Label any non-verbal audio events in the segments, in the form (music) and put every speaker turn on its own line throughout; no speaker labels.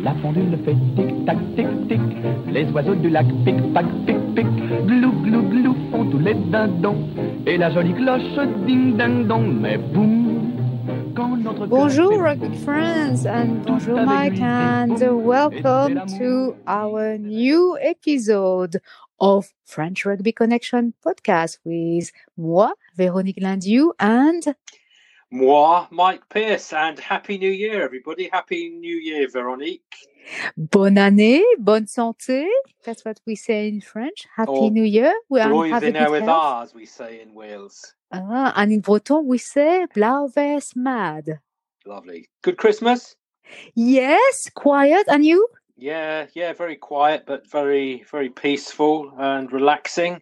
La pendule fait tic-tac, tic-tic. Les oiseaux du lac pic-pac, pic-pic. Glou, glou, glou font tous les dindons. Et la jolie cloche ding-ding-dong. Mais boum,
Bonjour, rugby friends, and bonjour, Mike, and welcome to our new episode of French Rugby Connection podcast with moi, Véronique Lindieu, and
moi, Mike Pierce, and Happy New Year, everybody. Happy New Year, Veronique.
Bonne année, bonne santé. That's what we say in French. Happy or New Year.
We are having with ours, we say in Wales.
Ah, and in Breton, we say Blauves mad.
Lovely. Good Christmas?
Yes, quiet. And you?
Yeah, yeah, very quiet, but very, very peaceful and relaxing.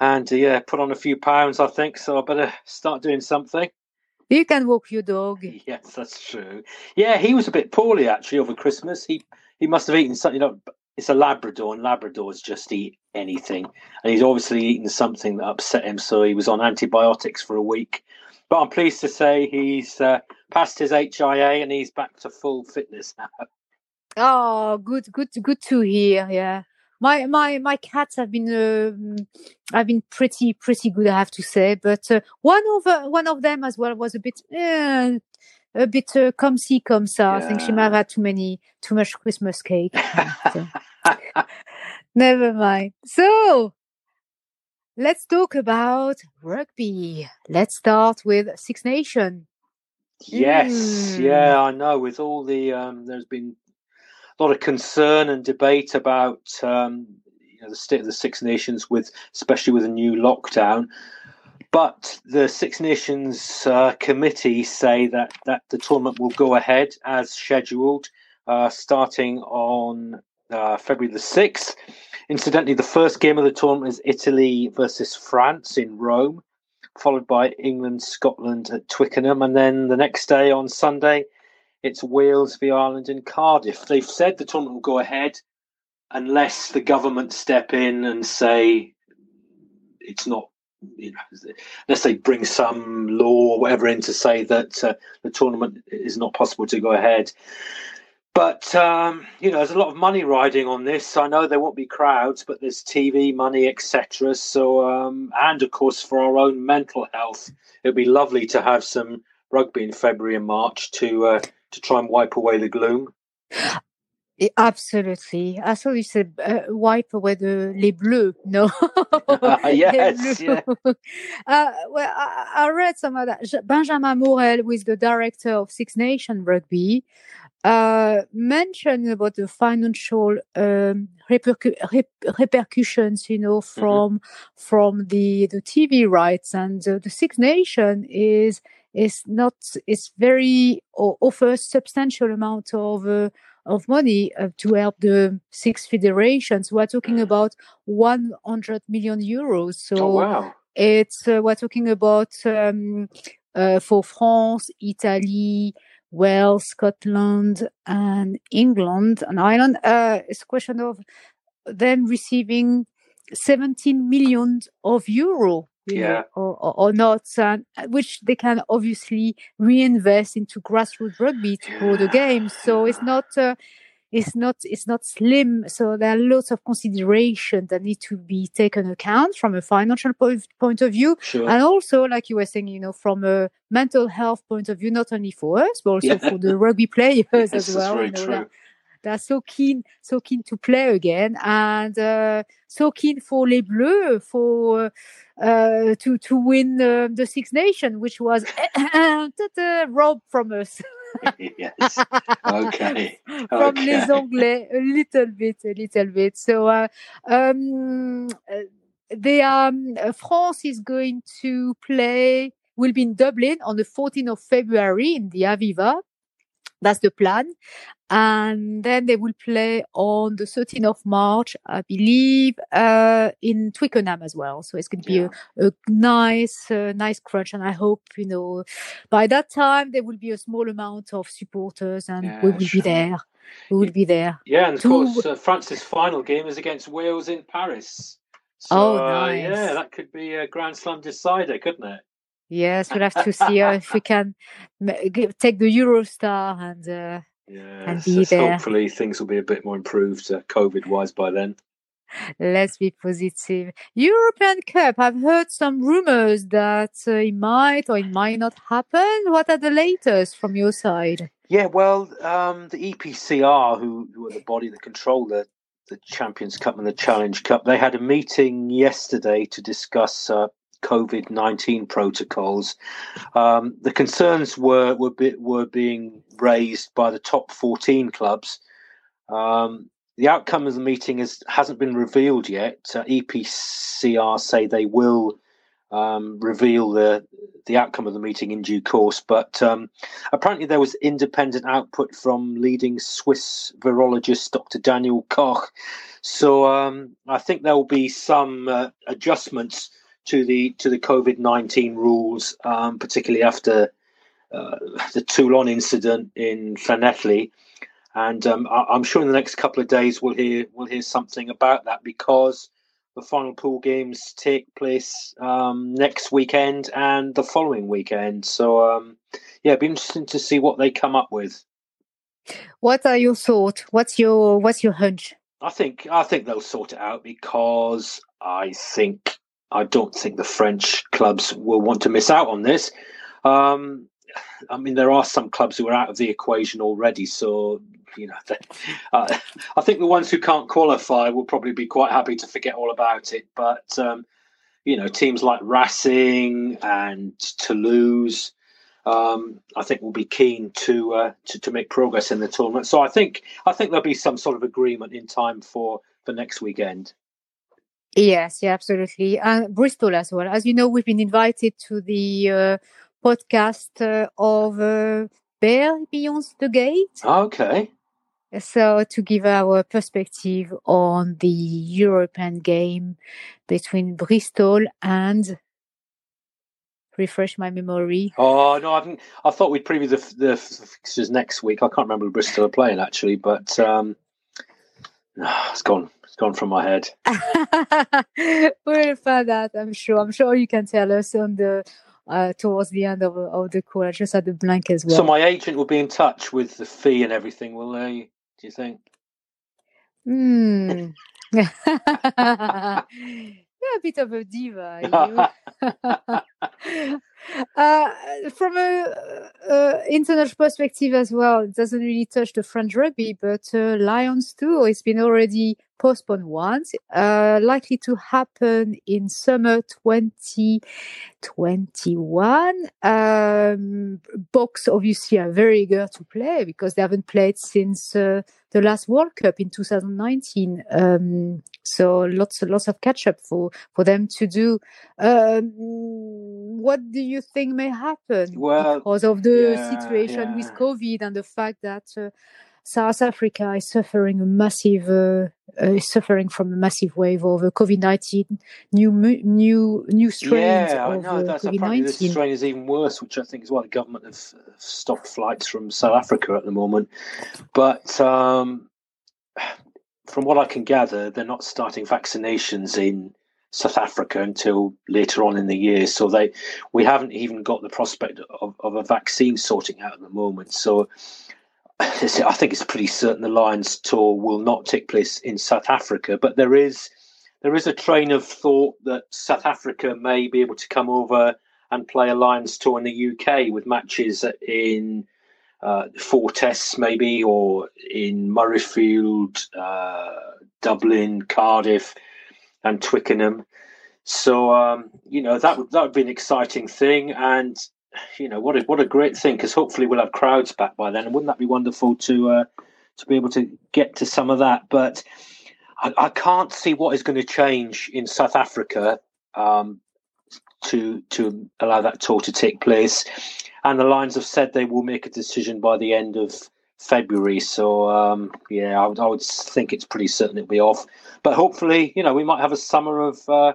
And uh, yeah, put on a few pounds, I think. So I better start doing something.
You can walk your dog. (laughs)
Yes, that's true. Yeah, he was a bit poorly actually over Christmas. He he must have eaten something. You know, it's a Labrador, and Labradors just eat anything. And he's obviously eaten something that upset him, so he was on antibiotics for a week. But I'm pleased to say he's uh, passed his HIA and he's back to full fitness now.
Oh, good, good, good to hear. Yeah, my my my cats have been uh, have been pretty pretty good, I have to say. But uh, one of uh, one of them as well was a bit uh, a bit uh, come see come. Yeah. I think she might have had too many too much Christmas cake. so. (laughs) Never mind. So let's talk about rugby. Let's start with Six Nation.
Yes, mm. yeah, I know. With all the um, there's been a lot of concern and debate about um, you know the state of the Six Nations, with especially with a new lockdown. But the Six Nations uh, committee say that that the tournament will go ahead as scheduled, uh, starting on uh, February the sixth. Incidentally, the first game of the tournament is Italy versus France in Rome, followed by England, Scotland at Twickenham, and then the next day on Sunday it's Wales v Ireland and Cardiff. They've said the tournament will go ahead unless the government step in and say it's not. You know, unless they bring some law or whatever in to say that uh, the tournament is not possible to go ahead. But um, you know, there's a lot of money riding on this. I know there won't be crowds, but there's TV money, etc. So, um, and of course, for our own mental health, it'd be lovely to have some rugby in February and March to uh, to try and wipe away the gloom?
Absolutely. I thought you said uh, wipe away the les bleus. No. (laughs) (laughs)
yes. Yeah. (laughs)
Uh, well, I, I, read some of that. Benjamin Morel, who is the director of Six Nation Rugby, uh, mentioned about the financial um, repercu- rep- repercussions, you know, mm-hmm. from mm-hmm. from the the TV rights and uh, the Six Nation is is not is very offers substantial amount of uh, of money uh, to help the six federations. We're talking about 100 million euros. So
oh, wow.
it's uh, we're talking about um, uh, for France, Italy, Wales, Scotland, and England and Ireland. Uh, it's a question of them receiving 17 million of euro
yeah.
Know, or, or, not, uh, which they can obviously reinvest into grassroots rugby to grow the game. So it's not, uh, it's not, it's not slim. So there are lots of considerations that need to be taken account from a financial point of view,
sure.
and also, like you were saying, you know, from a mental health point of view, not only for us but also yeah. for the rugby players (laughs) as well.
You know,
they're so keen, so keen to play again, and uh, so keen for les Bleus for uh, to to win uh, the Six Nations, which was (coughs) robbed from us. (laughs)
yes. Okay. (laughs)
from
okay.
les Anglais, a little bit, a little bit. So, uh, um, they um, France is going to play. Will be in Dublin on the 14th of February in the Aviva. That's the plan. And then they will play on the 13th of March, I believe, uh, in Twickenham as well. So it's going to be yeah. a, a, nice, uh, nice crunch. And I hope, you know, by that time there will be a small amount of supporters and yeah, we will sure. be there. We will be there.
Yeah. And of to... course, uh, France's final game is against Wales in Paris. So,
oh, nice.
Uh, yeah, that could be a Grand Slam decider, couldn't it?
Yes, we'll have to (laughs) see uh, if we can take the Eurostar and uh,
Yeah, and be there. Hopefully, things will be a bit more improved uh, COVID wise by then.
Let's be positive. European Cup. I've heard some rumors that uh, it might or it might not happen. What are the latest from your side?
Yeah, well, um, the EPCR, who, who are the body that control the, the Champions Cup and the Challenge Cup, they had a meeting yesterday to discuss uh, COVID nineteen protocols. Um, the concerns were were, were being raised by the top fourteen clubs. Um, the outcome of the meeting is, hasn't been revealed yet. Uh, EPCR say they will um, reveal the the outcome of the meeting in due course. But um, apparently, there was independent output from leading Swiss virologist Dr. Daniel Koch. So um, I think there will be some uh, adjustments to the to the COVID nineteen rules, um, particularly after uh, the Toulon incident in Llanelli. And um, I, am sure in the next couple of days we'll hear we'll hear something about that because the final pool games take place um, next weekend and the following weekend. So um, yeah, it'd be interesting to see what they come up with.
What are your thoughts? What's your what's your hunch?
I think I think they'll sort it out because I think I don't think the French clubs will want to miss out on this. Um, I mean, there are some clubs who are out of the equation already, so you know, uh, I think the ones who can't qualify will probably be quite happy to forget all about it. But um, you know, teams like Racing and Toulouse, um, I think will be keen to, uh, to to make progress in the tournament. So I think I think there'll be some sort of agreement in time for for next weekend.
Yes, yeah, absolutely. And Bristol as well. As you know, we've been invited to the uh, podcast uh, of uh, Bear Beyond the Gate.
Okay.
So to give our perspective on the European game between Bristol and refresh my memory.
Oh no, I I thought we'd preview the the fixtures next week. I can't remember who Bristol are playing actually, but um, (sighs) it's gone. It's gone from my head. (laughs)
we'll find out. I'm sure. I'm sure you can tell us on the uh, towards the end of, of the call. I just had the blank as well.
So my agent will be in touch with the fee and everything, will they? Do you think?
Hmm. (laughs) You're a bit of a diva. (laughs) uh, from a uh, international perspective as well, it doesn't really touch the French rugby, but uh, Lions too. It's been already postponed once, uh, likely to happen in summer 2021. Um, Boks obviously are very eager to play because they haven't played since uh, the last World Cup in 2019. Um, so lots, lots of catch up for, for them to do. Um, what do think may happen
well,
because of the yeah, situation yeah. with COVID and the fact that uh, South Africa is suffering a massive, uh, uh, suffering from a massive wave of uh, COVID nineteen, new new new strains
yeah,
of
know, that's COVID nineteen. This strain is even worse, which I think is why the government have stopped flights from South Africa at the moment. But um, from what I can gather, they're not starting vaccinations in South Africa until later on in the year. So they, we haven't even got the prospect of, of a vaccine sorting out at the moment. So (laughs) I think it's pretty certain the Lions tour will not take place in South Africa, but there is there is a train of thought that South Africa may be able to come over and play a Lions tour in the UK with matches in uh, four tests, maybe, or in Murrayfield, uh, Dublin, Cardiff, and Twickenham. So um, you know that would that would be an exciting thing, and you know what a what a great thing because hopefully we'll have crowds back by then, and wouldn't that be wonderful to uh, to be able to get to some of that? But I, I can't see what is going to change in South Africa um, to to allow that tour to take place. And the Lions have said they will make a decision by the end of February. So um, yeah, I would, I would think it's pretty certain it'll be off. But hopefully, you know, we might have a summer of uh,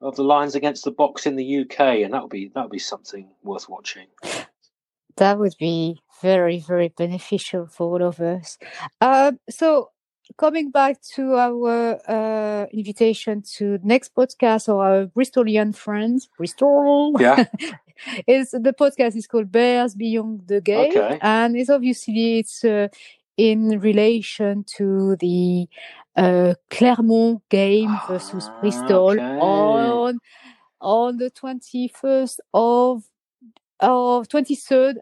of the Lions against the Boks in the UK, and that would be that would be something worth watching.
That would be very very beneficial for all of us. Uh, so coming back to our uh, invitation to next podcast of our Bristolian friends, Bristol.
Yeah. (laughs)
is the podcast is called Bears Beyond the Gate,
Okay.
and it's obviously it's uh, in relation to the uh, Clermont game versus
Ah,
Bristol
okay.
on on the twenty first of of twenty third.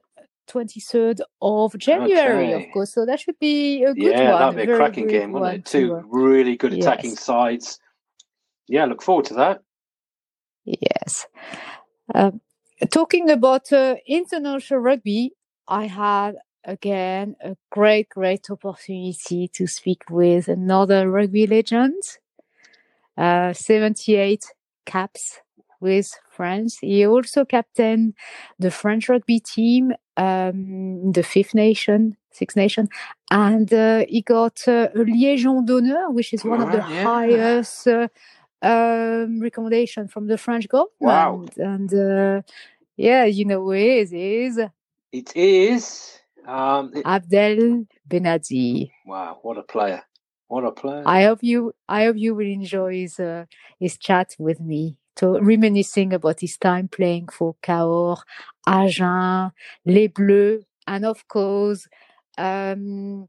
23rd of January,
Okay.
of course. So that should be a good
yeah,
one.
that'd be a
very
cracking
good
game, wouldn't it? Two really good attacking
yes.
sides. Yeah, look forward to that.
Yes. Um, talking about uh, international rugby, I had again a great, great opportunity to speak with another rugby legend. Uh, 78 caps with France. He also captained the French rugby team, um, the Fifth Nation, Six Nation, and uh, he got uh, a Légion d'honneur, which is one of the
Ah, yeah.
highest uh, um, recommendation from the French government.
Wow.
And uh, yeah, you know who he is
it is Um, it-
Abdel Benazzi.
wow, what a player! What a player!
I hope you, I hope you will enjoy his uh, his chat with me, to reminiscing about his time playing for Cahors, Agen, Les Bleus, and of course, um,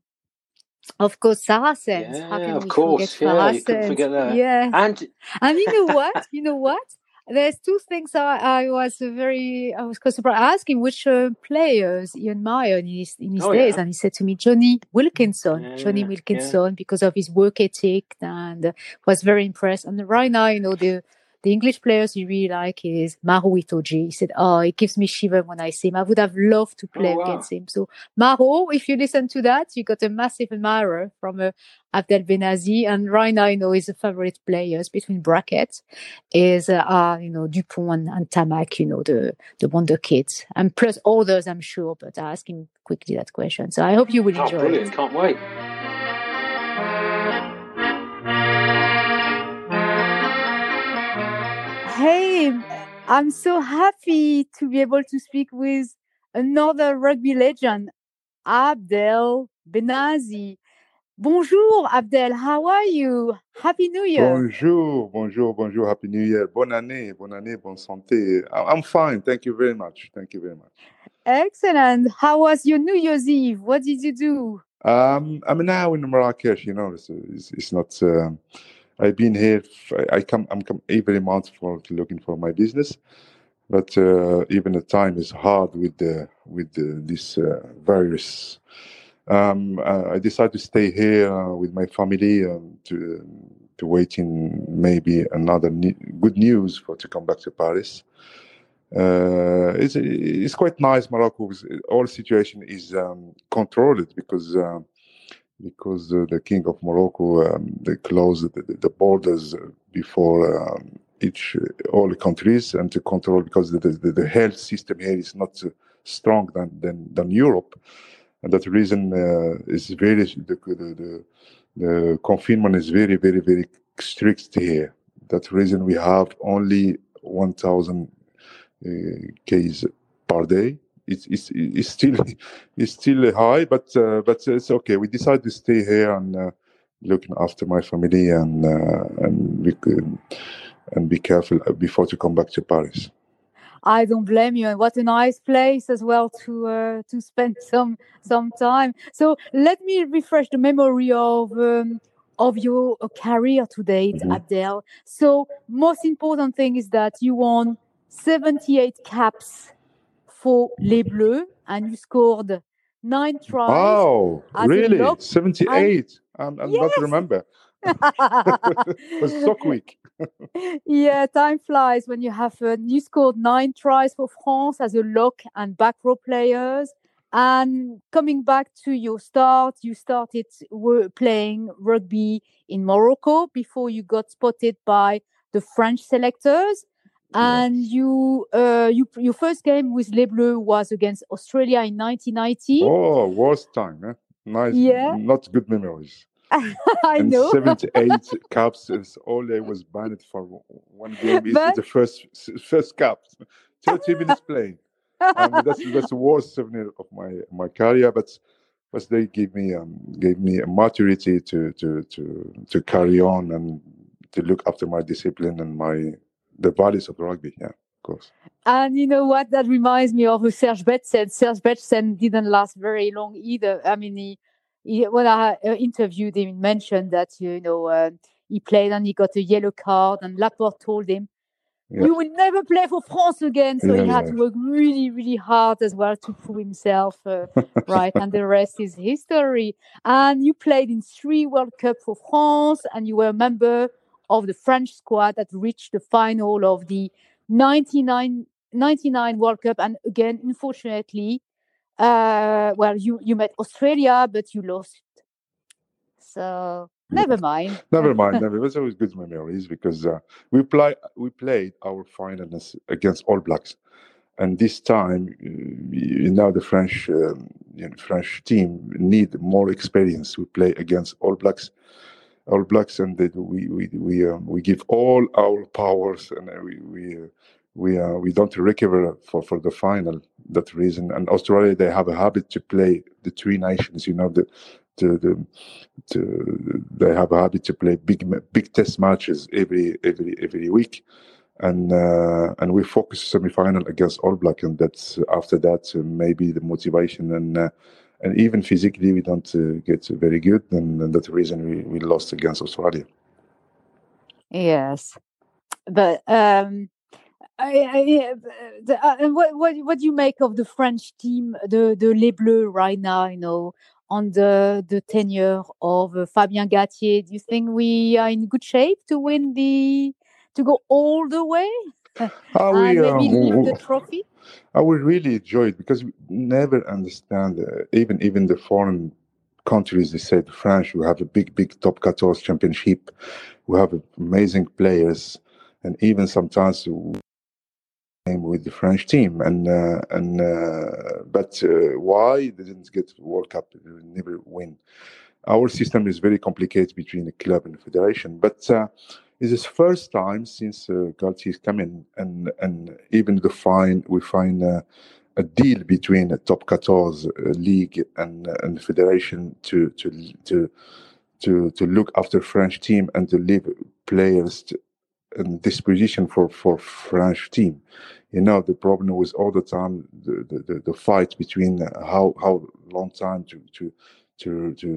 of course, Saracens. How
Yeah,
can
of
we
course.
forget
Yeah, you couldn't forget that.
Yeah.
And
And you know what? (laughs) You know what? There's two things I, I was very, I was quite surprised. I asked him which uh, players he admired in his, in his
Oh,
days,
yeah.
and he said to me, Jonny Wilkinson,
Yeah, Jonny.
Wilkinson, because of his work ethic, and uh, was very impressed. And right now, you know, the the English players he really like is Maro Itoje. He said, "Oh, it gives me shiver when I see him. I would have loved to play
Oh, wow.
against him." So Maro, if you listen to that, you got a massive admirer from uh, Abdel Benazzi, and right now, you know, his favorite players between brackets is uh, are you know Dupont and, and Ntamack, you know the the wonder kids, and plus others, I'm sure. But I ask him quickly that question, so I hope you will
oh,
enjoy
brilliant!
it.
Can't wait.
Hey, I'm so happy to be able to speak with another rugby legend, Abdel Benazzi. Bonjour, Abdel. How are you? Happy New Year.
Bonjour, bonjour, bonjour. Happy New Year. Bonne année, bonne année, bonne santé. I'm fine. Thank you very much. Thank you very much.
Excellent. How was your New Year's Eve? What did you do?
Um, I'm now in Marrakesh. You know, it's, it's, it's not. Um, I've been here. I come. I'm come every month for looking for my business, but uh, even the time is hard with the with the, this uh, virus. Um, uh, I decided to stay here uh, with my family um, to to waiting maybe another ne- good news for to come back to Paris. Uh, it's it's quite nice. Morocco, all situation is um, controlled because um, because uh, the king of Morocco um, they closed the, the borders before um, each all the countries and to control because the, the, the health system here is not uh, strong than, than than Europe, and that reason uh, is very the, the, the the confinement is very very very strict here. That reason we have only one thousand uh, cases per day. It's, it's, it's still (laughs) it's still high, but uh, but it's okay. We decided to stay here and uh, looking after my family and uh, and we could, and be careful before to come back to Paris.
I don't blame you, and what a nice place as well to uh, to spend (laughs) some some time. So let me refresh the memory of um, of your uh, career to date,
Mhm.
Abdel. So most important thing is that you won 78 caps for Les Bleus, and you scored nine tries.
Oh, really?
lock-
Seventy-eight. I'm, I'm not
Yes.
remember. (laughs) (laughs) It was so quick. (laughs)
yeah, time flies when you have. You scored nine tries for France as a lock and back row players. And coming back to your start, you started playing rugby in Morocco before you got spotted by the French selectors. And you, uh, you, your first game with Les Bleus was against Australia in 1990.
Oh, worst time. Eh? Nice.
Yeah.
Not good memories. (laughs)
I
and
know.
78 (laughs) caps is all I was banned for one game. Is
But-
the first first cap, 30 minutes (laughs) playing. Um, that's that's the worst souvenir of my my career. But but they gave me um, gave me a maturity to to to to carry on and to look after my discipline and my the values of rugby. Yeah, of course.
And you know what? That reminds me of Serge Betsen. Serge Betsen didn't last very long either. I mean, he, he when I uh, interviewed him, he mentioned that you know uh, he played and he got a yellow card, and Laporte told him yeah. you will never play for France again. So he had to work really, really hard as well to prove himself, uh, right? And the rest is history. And you played in three World Cup for France, and you were a member of the French squad that reached the final of the 99, 99 World Cup. And again, unfortunately, uh, well, you, you met Australia, but you lost. So Never mind. (laughs)
never mind. Never. It was always good memories because uh, we play we played our finals against All Blacks, and this time, you know, the French um, you know, French team need more experience. We play against All Blacks, All Blacks, and they, we we we um, we give all our powers, and we we. Uh, we uh, we don't recover for, for the final that reason and australia they have a habit to play the three nations you know the to the to they have a habit to play big big test matches every every every week and uh, and we focus semi-final against All Black, and that's after that uh, maybe the motivation and uh, and even physically we don't uh, get very good, and, and, that's the reason we, we lost against Australia.
Yes, but um, I, I, the, uh, what what what do you make of the French team, the the Les Bleus right now? You know, on the, the tenure of uh, Fabien Galthié. Do you think we are in good shape to win the to go all the way (laughs)
Are we,
maybe um, the trophy?
I would really enjoy it because we never understand uh, even even the foreign countries. They said France, we have a big big top 14 championship. We have amazing players, and even sometimes with the French team, and uh, and uh, but uh, why they didn't get World Cup? They never win. Our system is very complicated between the club and the federation, but it's the first time since uh, Galthié come in, and and even the fine we find uh, a deal between the top 14 uh, league and and federation to to to to to look after French team and to leave players to, in disposition for for French team. You know, the problem was all the time the the, the fight between how how long time to to to to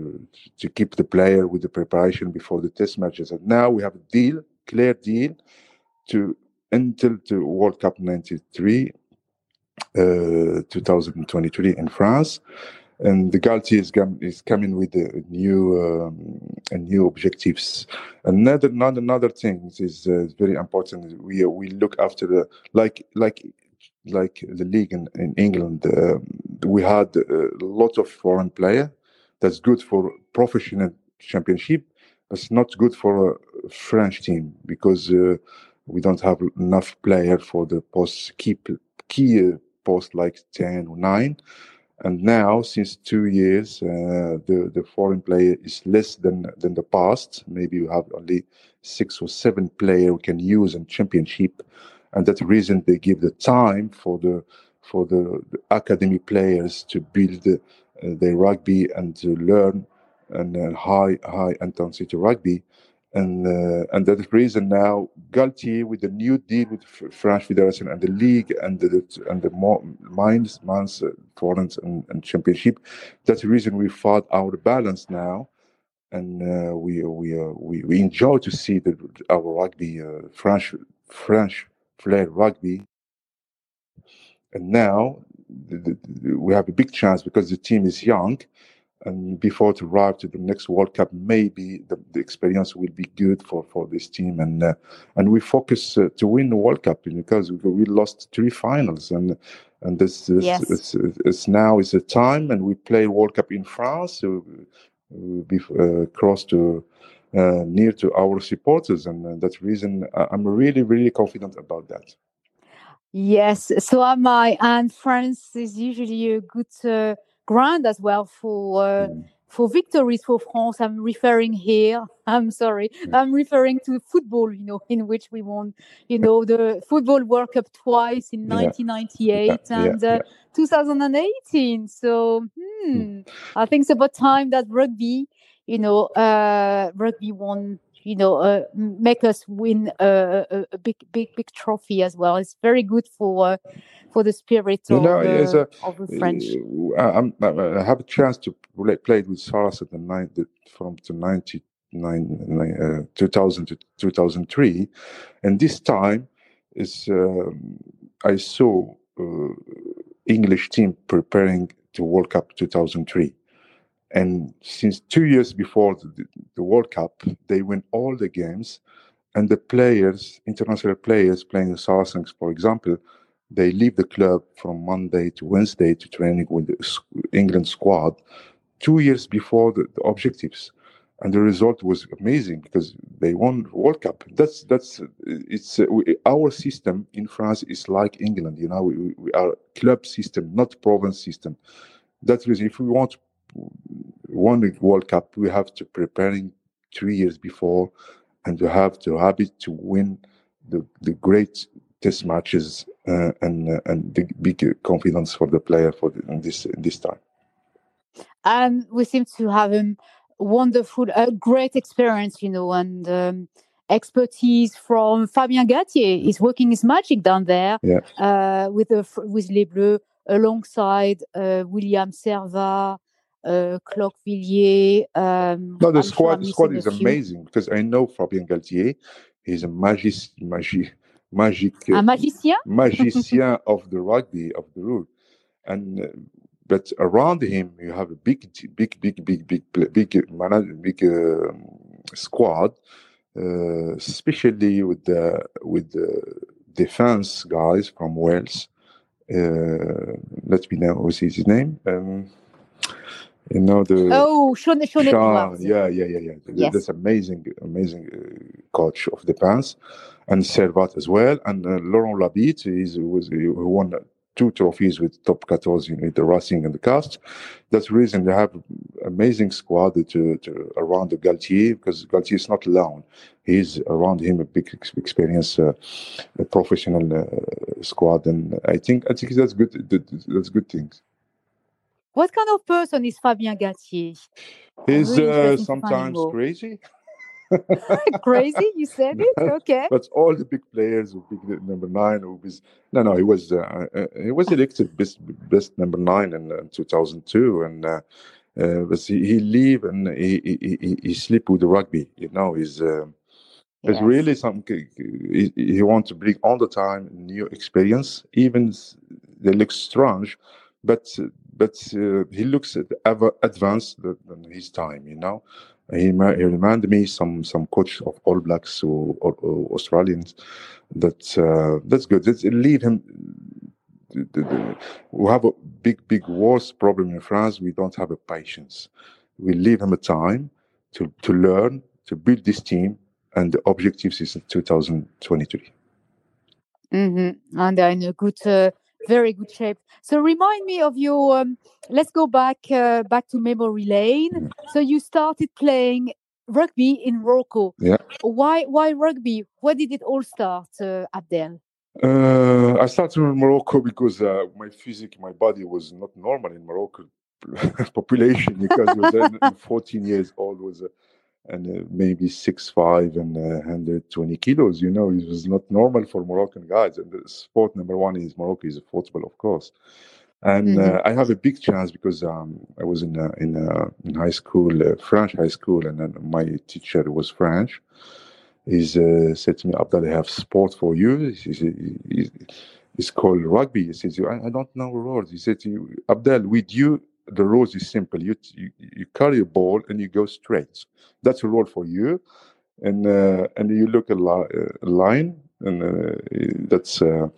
to keep the player with the preparation before the test matches. And now we have a deal, clear deal, to until the World Cup '93, uh, 2023 in France and the Galthié is, is coming with a new um, a new objectives. Another another another thing is uh, very important. We we look after the like like like the league in, in England. Uh, we had a lot of foreign player. That's good for professional championship, but not good for a French team because uh, we don't have enough player for the post key key uh, post like ten or nine. And now since two years uh, the the foreign player is less than than the past. Maybe you have only six or seven player we can use in championship. And that's reason they give the time for the for the, the academy players to build their rugby and to learn and uh, high high intensity rugby and uh, and that reason now Galthié with the new deal with French Federation and the league and the and the Mines Mines uh, Foreign and, and, Championship. That's the reason we fought our balance now, and uh, we we, uh, we we enjoy to see the our rugby uh, French French flair rugby. And now the, the, we have a big chance because the team is young and before to arrive to the next World Cup, maybe the, the experience will be good for, for this team. And uh, and we focus uh, to win the World Cup because we, we lost three finals, and and this, this yes. it's, it's, now is the time, and we play World Cup in France, so we'll be uh, close to. Uh, near to our supporters, and uh, that's reason I'm really, really confident about that.
Yes, so am I. And France is usually a good uh, ground as well for uh, mm. for victories for France. I'm referring here. (laughs) I'm sorry. I'm referring to football. You know, in which we won. You know, the football World Cup twice in
Yeah.
1998
Yeah, yeah,
and uh, 2018. So hmm, I think it's about time that rugby, you know, uh, rugby won. You know, uh, make us win a, a, a big, big, big trophy as well. It's very good for uh, for the spirit
You
of,
know,
the,
a-
of the French.
Uh, I, I have a chance to play, played with Saras at the nine, the, from the 99, uh, 2000 to 2003, and this time is um, I saw uh, English team preparing to World Cup 2003, and since two years before the, the World Cup, they win all the games, and the players, international players playing the Saracens, for example, they leave the club from Monday to Wednesday to training with the England squad two years before the, the objectives. And the result was amazing because they won World Cup. That's that's it's uh, our system in France is like England. You know, we, we- are club system, not province system. That's reason. If we want won the World Cup, we have to preparing three years before, and to have to have it to win the the great test matches uh, and uh, and the big confidence for the player for the, in this in this time.
and we seem to have a wonderful, a great experience, you know, and um, expertise from Fabien Galthié. He's working his magic down there
Yeah.
uh, with the with Les Bleus alongside uh, William Servat, uh, Cloque Villiers. Um,
No, the
I'm
squad
I'm
the squad is amazing because I know Fabien Galthié. He's a magic magic magic
Un magicien? (laughs)
magician of the rugby of the rule, and uh, but around him you have a big big big big big big big um squad, uh, especially with the with the defense guys from Wales. Uh, let me know what's his name. Um, you know the
Oh, Sean,
yeah, yeah, yeah, yeah.
Yes.
That's amazing, amazing uh, coach of the defense, and Servat as well. And uh, Laurent Labit is was who won two trophies with top 14 with the Racing and the Cast. That's the reason they have amazing squad to, to around the Galthié because Galthié is not alone. He's around him a big ex- experience, uh, a professional uh, squad, and I think I think that's good. that- That's good things.
What kind of person is Fabien Galthié?
He's
really
uh,
interesting to find
sometimes crazy. (laughs) (laughs)
Crazy, you said it? Okay.
But all the big players, big number nine, who was no, no, he was uh, uh, he was elected best best number nine in uh, 2002, and uh, uh, but he, he leave and he he, he, he sleep with the rugby. You know, he's uh, it's really some he, he wants to bring all the time new experience. Even they look strange, but but uh, he looks ever advanced than his time. You know. He, he reminded me some some coach of All Blacks or, or, or Australians. That uh, that's good. Let's leave him. we have a big big worst problem in France. We don't have a patience. We leave him a time to to learn to build this team, and the objectives is in 2023.
hmm And in a good, uh, very good shape. So remind me of your. Um, let's go back uh, back to memory lane.
Mhm.
So you started playing rugby in Morocco.
Yeah.
Why why rugby? Where did it all start, uh, Abdel?
Uh, I started in Morocco because uh, my physique, my body was not normal in Morocco (laughs) population because I was uh, 14 years old was uh, and uh, maybe six five and uh, 120 kilos. You know, it was not normal for Moroccan guys. And the sport number one is Morocco is football, of course. And uh, I have a big chance because um, I was in uh, in uh, in high school, uh, French high school, and then my teacher was French. He uh, said to me, Abdel, I have sport for you. He said, he- It's called rugby. He says, I, I don't know the rules. He said to you, Abdel, with you, the rules is simple. You, you you carry a ball and you go straight. That's a rule for you, and uh, and you look a, li- a line, and uh, that's uh,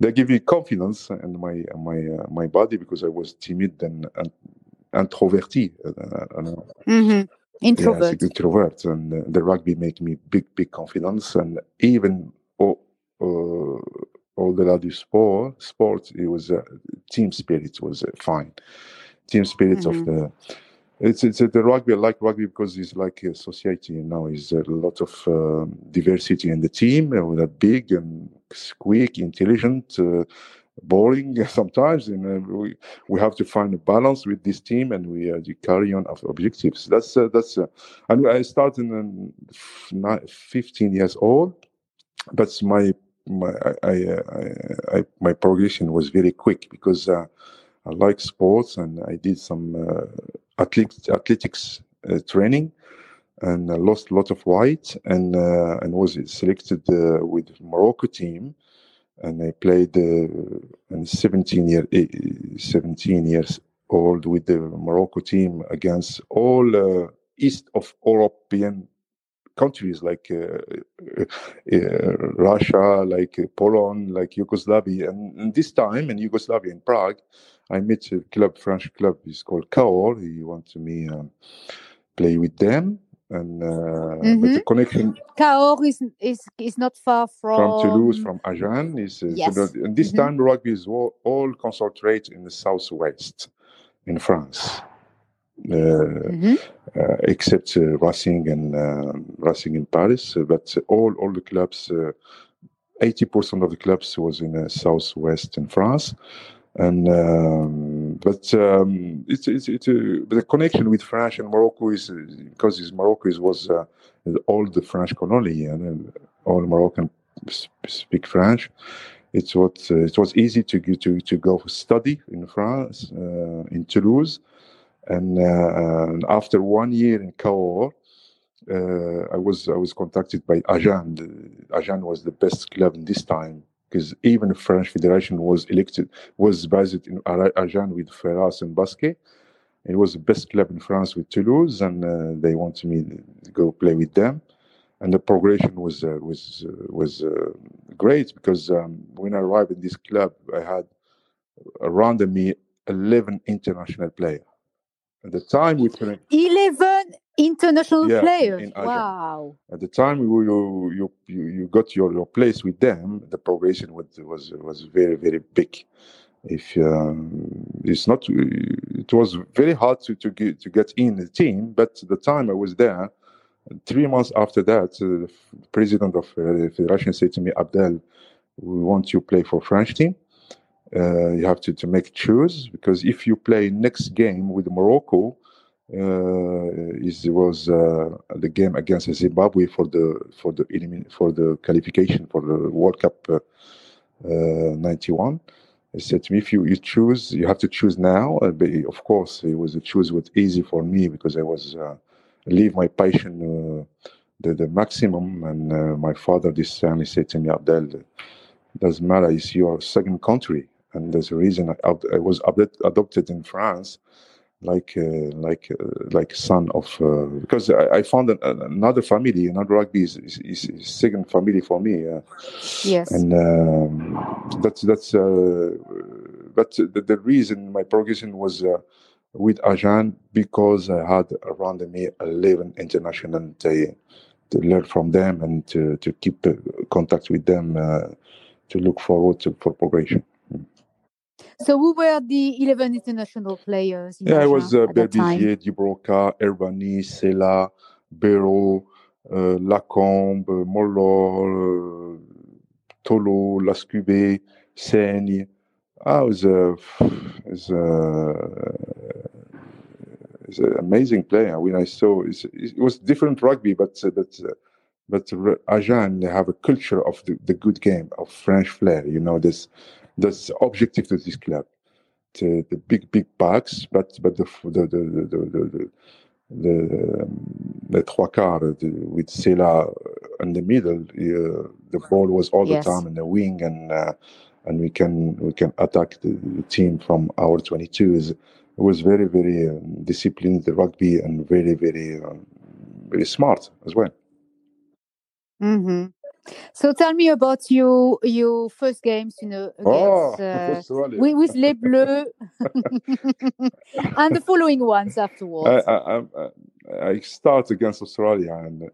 they give you confidence and my my uh, my body because I was timid and, and introverti. Uh, uh, uh,
hmm Introvert.
Yes, introvert, and uh, the rugby made me big, big confidence, and even oh, uh, au-delà du sport, sport, it was uh, team spirit was uh, fine. Team spirit
Mhm.
of the It's it's the rugby. I like rugby because it's like a society. You know, is a lot of um, diversity in the team. Uh, with a big and quick, intelligent, uh, boring (laughs) sometimes, and uh, we we have to find a balance with this team, and we uh, carry on of objectives. That's uh, that's. Uh, and I started in um, 15 years old. That's my my I, I, I, my progression was very quick because I like sports and I did some athletics, athletics uh, training and I lost a lot of weight and uh, and was selected uh, with Morocco team and I played uh, 17 year 17 years old with the Morocco team against all uh, East of European countries like uh, uh, Russia, like Poland, like Yugoslavia. And, and, this time in Yugoslavia, in Prague, I met a club, French club, it's called Cahors. He wanted me um, play with them. And uh, mm-hmm. but the connection
Cahors is, is is not far from
from Toulouse, from Agen. Is, yes. so and this mm-hmm. time rugby is all, all concentrated in the southwest in France. Uh, mm-hmm. uh, except uh, Racing and Racing in Paris, but all all the clubs, eighty percent of the clubs was in the southwest in France, and um, but um, it's it's, it's a, the connection with France and Morocco is because Morocco is, was uh, all the French colony and all Moroccan speak French. It's what uh, it was easy to to to go study in France uh, in Toulouse, and, and, after one year in Cahors, uh, I was I was contacted by Agen. Agen was the best club in this time because even the French Federation was elected was based in Agen with Ferrasse and Basquet. It was the best club in France with Toulouse, and uh, they wanted me to go play with them. And the progression was uh, was uh, was uh, great because um, when I arrived in this club, I had around me eleven international players. At the time, we couldn't.
Eleven international yeah, players. Wow.
At the time you you you you got your, your place with them, the progression was was was very very big. If um, it's not, it was very hard to to get to get in the team. But the time I was there, three months after that, uh, the president of uh, the federation said to me, Abdel, we want you to play for French team. Uh, you have to, to make choose because if you play next game with Morocco, uh, it was uh, the game against Zimbabwe for the for the for the qualification for the World Cup uh, 91. He said to me, if you, you choose, you have to choose now. but of course, it was a choose was easy for me because I was leave my passion the, the maximum. And uh, my father this time he said to me, Abdel, doesn't matter, it's your second country. And there's a reason I, I was adopted in France like uh, like uh, like son of uh, because I, I found an, another family another rugby is, is, is, second family for me
yes.
And um, that's that's uh, but the, the, reason my progression was uh, with Agen because I had around me 11 international to, to learn from them and to, to keep uh, contact with them to look forward to for progression
so who were the 11 international players?
yeah, it was uh, Berbizier, Dubroca, Erbani, Sella, Béraud, uh, Lacombe, Montlaur, uh, Tolot, Lascube, Seigne. Ah, it was, a, it was, a, it's an amazing player. When I saw it it was different rugby, but uh, but uh, but they have a culture of the, the good game of French flair. You know this that's objective to this club. The, the big big backs, but but the the the the the, the, um, the trois quarts the, with Sella in the middle, uh, the ball was all yes. the time in the wing, and uh, and we can we can attack the, the team from our 22s. It was very very um, disciplined the rugby and very very um, very smart as well.
Mm-hmm. So tell me about your your first games, you know,
oh, (laughs)
uh, with, with Les Bleus, (laughs) and the following ones afterwards.
I, I, I, start against Australia, and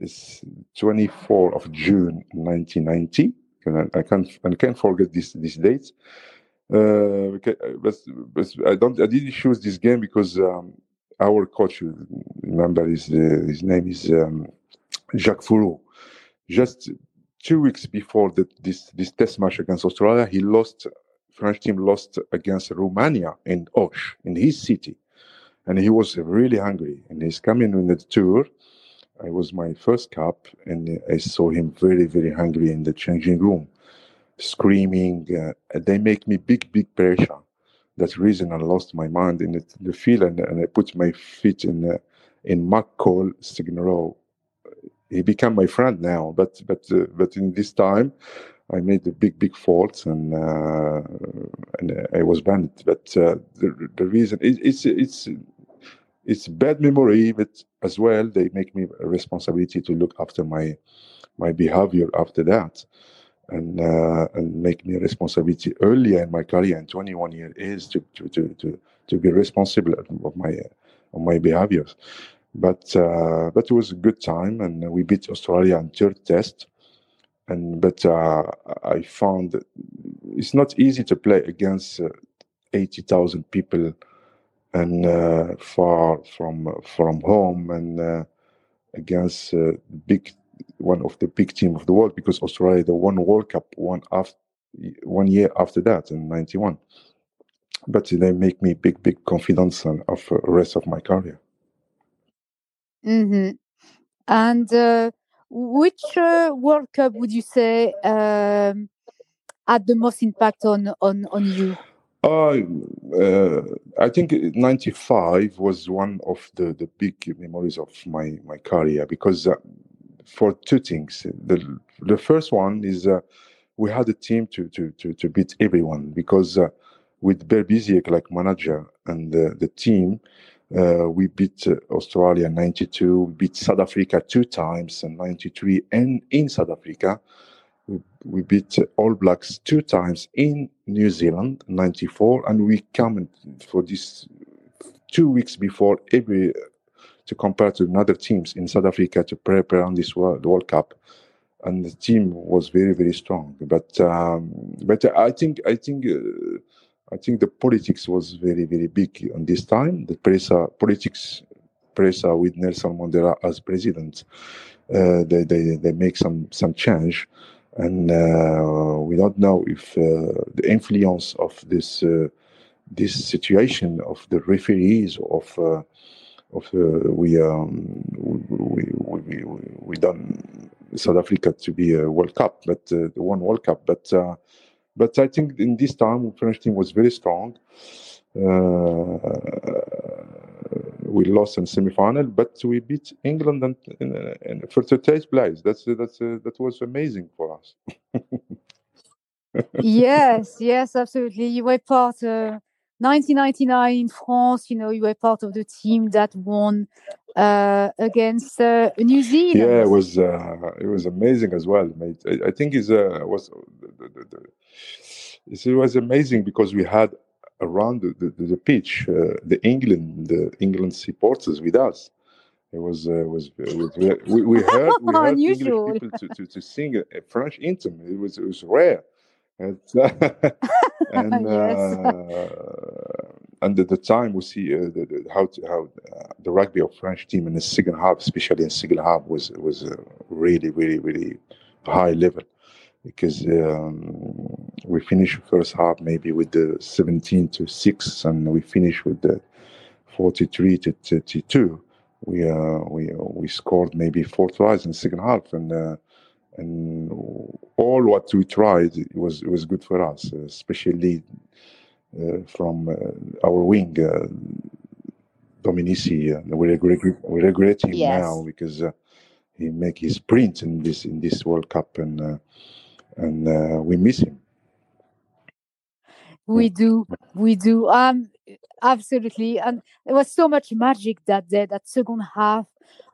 it's 24 of June 1990. And I, I can't I can't forget this this date. Uh, but, but I don't I didn't choose this game because um, our coach, remember his uh, his name is um, Jacques Fouroux. Just two weeks before the, this this test match against Australia, he lost. French team lost against Romania in Auch, in his city, and he was really hungry. And he's coming in the tour. It was my first cup, and I saw him very, very hungry in the changing room, screaming. Uh, they make me big, big pressure. That's reason I lost my mind in the, the field, and, and I put my feet in uh, in McCall signal he became my friend now. But but uh, but in this time, I made a big big fault and uh, and I was banned. But uh, the the reason it, it's it's it's bad memory, but as well they make me a responsibility to look after my my behavior after that. And uh, and make me a responsibility earlier in my career, and 21 years is to to to to, to be responsible of my of my behaviors. But uh, but it was a good time, and we beat Australia in third test. And but uh, I found it's not easy to play against uh, eighty thousand people and uh, far from from home and uh, against uh, big one of the big team of the world because Australia the one World Cup one after one year after that in '91. But they make me big big confidence of the rest of my career.
Mm-hmm. And uh, which uh, World Cup would you say um, had the most impact on on on you?
Uh, uh, I think '95 was one of the, the big memories of my, my career because uh, for two things. The the first one is uh, we had a team to to to, to beat everyone because uh, with Berbizier like manager and the team, uh, we beat uh, Australia in 92, we beat South Africa two times in 93, and in South Africa, we, we beat uh, All Blacks two times in New Zealand, 94, and we come for this two weeks before every to compare to another teams in South Africa to prepare on this World, World Cup. And the team was very, very strong. But um, but I think I think uh, I think the politics was very, very big on this time. The PRESA politics, PRESA with Nelson Mandela as president, uh, they, they, they make some, some change. And uh, we don't know if uh, the influence of this uh, this situation of the referees of uh, of uh, we, um, we, we, we we done South Africa to be a World Cup, but the one World Cup, but but I think in this time, French team was very strong. Uh, we lost in semi-final, but we beat England and, for the third place. That's that's uh, that was amazing for us. (laughs)
yes, yes, absolutely. You were part. Uh, 1999 in France, you know, you were part of the team that won uh, against uh, New Zealand.
Yeah, it was uh, it was amazing as well, mate. I, I think it uh, was the, it was amazing because we had around the, the, the pitch uh, the England the England supporters with us. It was uh, was, it was we, we heard we (laughs) heard English people to, to, to sing a French anthem. It was it was rare. (laughs) (laughs) and
yes.
and at the time we see uh, the, the, how to, how uh, the rugby of French team in the second half, especially in second half, was was uh, really really really high level because um, we finished first half maybe with the 17 to 6 and we finished with the 43 to 32 we uh, we we scored maybe four tries in the second half and uh, and all what we tried it was it was good for us especially uh, from uh, our wing, uh, Dominici. we regret we regret him yes. now because he make his print in this in this World Cup, and and we miss him.
We do, we do. Um, absolutely, and there was so much magic that day, that second half.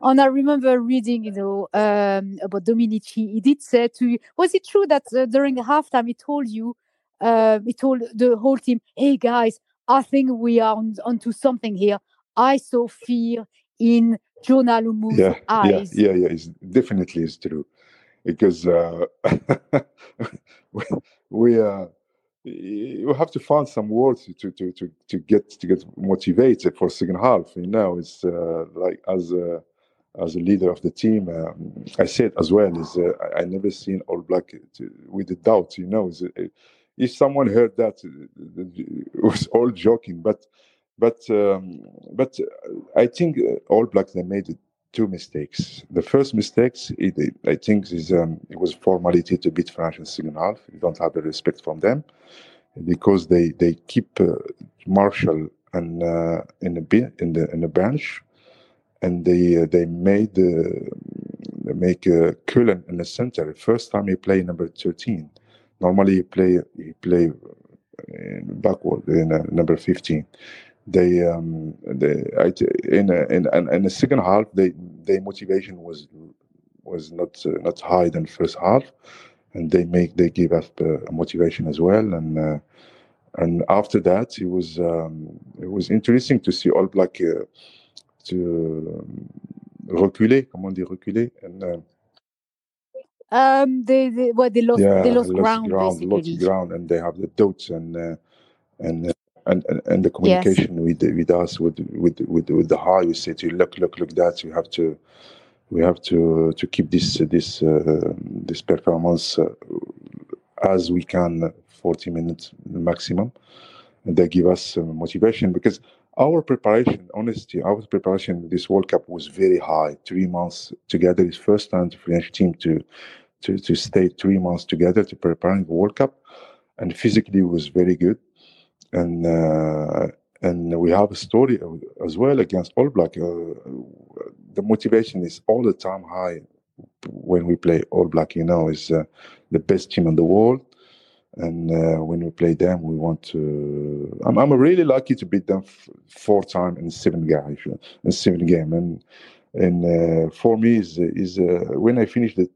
And I remember reading, you know, um, about Dominici. He did say to you, was it true that uh, during the halftime he told you uh, he told the whole team, "Hey guys, I think we are on, onto something here. I saw fear in Jonah Lomu's
yeah,
eyes."
Yeah, yeah, yeah. It's definitely is true because uh, (laughs) we, we uh, you have to find some words to to to, to get to get motivated for second half. You know, it's uh, like as a as a leader of the team, um, I said as well is uh, I, never seen All Black to, with the doubt. You know, if someone heard that, it was all joking. But but um, but I think All Blacks they made two mistakes. The first mistakes, it, I think, is um, it was formality to beat France in second. You don't have the respect from them because they they keep uh, Marshall and uh, in the in the in the bench, and they uh, they made uh, they make uh, Cullen in the center. First time he play number thirteen. Normally he play he play uh, backward in uh, number fifteen. They um they in a, in in the second half they their motivation was was not not high than first half and they make they give us uh, motivation as well and uh, and after that it was um, it was interesting to see all black uh, reculer comment on dit reculer and uh,
um they, they well they lost
yeah,
they lost,
lost
ground,
ground lost ground and they have the doubts and uh, and uh, and, and, and the communication yes. with with us with with with with the high we say to you, look look look that you have to we have to to keep this this uh, this performance uh, as we can 40 minutes maximum. And they give us motivation because our preparation honestly our preparation this world cup was very high three months together is first time the french team to to, to stay three months together to preparing the world cup and physically was very good and uh, and we have a story as well against All Black. Uh, the motivation is all the time high when we play All Black. You know, is uh, the best team in the world, and uh, when we play them, we want to. I'm, I'm really lucky to beat them f- four times in seven guys in seven game, and and uh, for me is is uh, when I finish the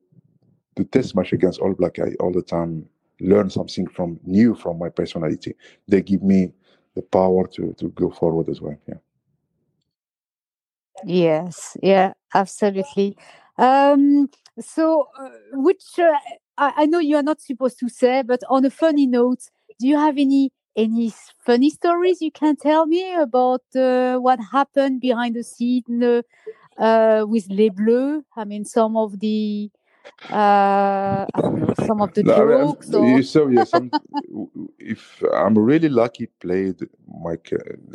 the test match against All Black, I all the time learn something from new from my personality. They give me the power to to go forward as well. Yeah.
Yes, yeah, absolutely. Um, so, uh, which uh, I, I know you are not supposed to say, but on a funny note, do you have any any funny stories you can tell me about uh, what happened behind the scene uh, uh, with Les Bleus? I mean, some of the uh, know, some of the
No, I mean,
jokes or
so yeah, some, if I'm really lucky, played my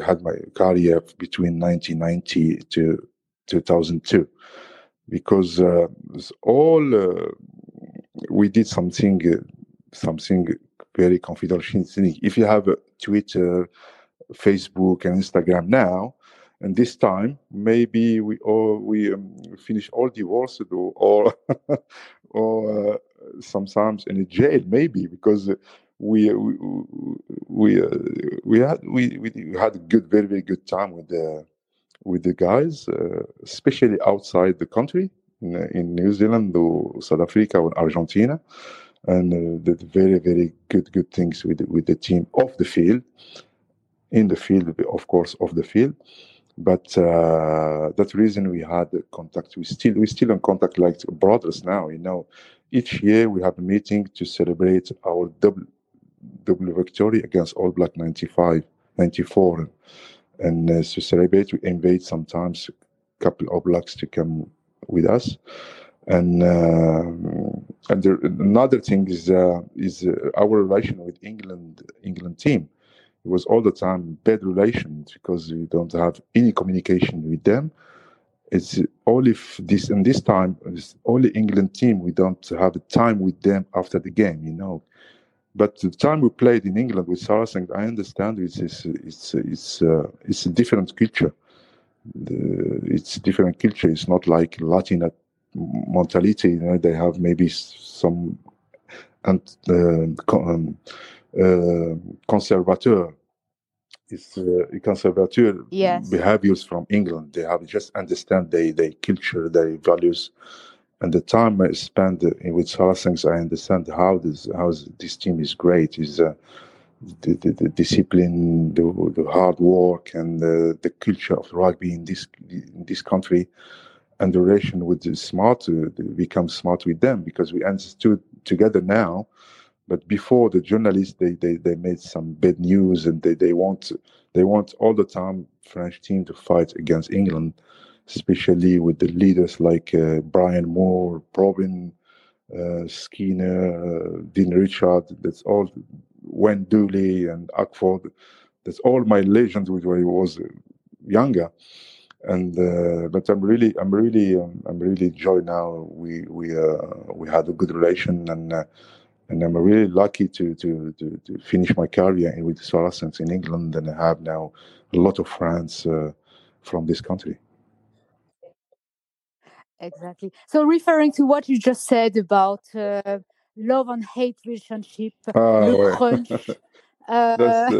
had my career between 1990 to 2002 because uh, all uh, we did something uh, something very confidential. thing. If you have Twitter, Facebook, and Instagram now, and this time maybe we all we um, finish all divorced or (laughs) or, uh, sometimes in a jail maybe because we we we, uh, we had we, we had a good very very good time with the with the guys uh, especially outside the country in, New Zealand or South Africa or Argentina. And uh, did very very good good things with with the team off the field in the field of course off the field. But uh, that reason we had contact. We still we still in contact like brothers now you know. Each year we have a meeting to celebrate our double double victory against all black 95 94 and uh, to celebrate we invite sometimes a couple of blacks to come with us and uh, and there, another thing is uh, is uh, our relation with england england team it was all the time bad relations because we don't have any communication with them. It's only this and this time it's only England team we don't have time with them after the game, you know. But the time we played in England with Saracens, I understand it's it's it's it's, uh, it's a different culture. The, it's different culture. It's not like Latin mentality. You know, they have maybe some and uh, um, uh, conservateur is uh, conservateur
yes,
behaviors from England. They have just understand their their culture, their values, and the time I spent with Saracens, I understand how this how this team is great. Is uh, the, the, the discipline, the, the hard work, and the, the culture of rugby in this in this country, and the relation with the smart, uh, become smart with them because we understood together now But before the journalists, they, they, they made some bad news, and they, they want they want all the time French team to fight against England, especially with the leaders like uh, Brian Moore, Robin uh, Skinner, uh, Dean Richard. That's all. Wayne Dooley and Ackford. That's all my legends with when I was younger and uh, but I'm really I'm really um, I'm really joy now. We we uh, we had a good relation and uh, and I'm really lucky to to to, to finish my career with the Saracens in England and I have now a lot of friends uh, from this country.
Exactly. So referring to what you just said about uh, love and hate relationship,
Ah,
le
ouais.
crunch. (laughs) Uh,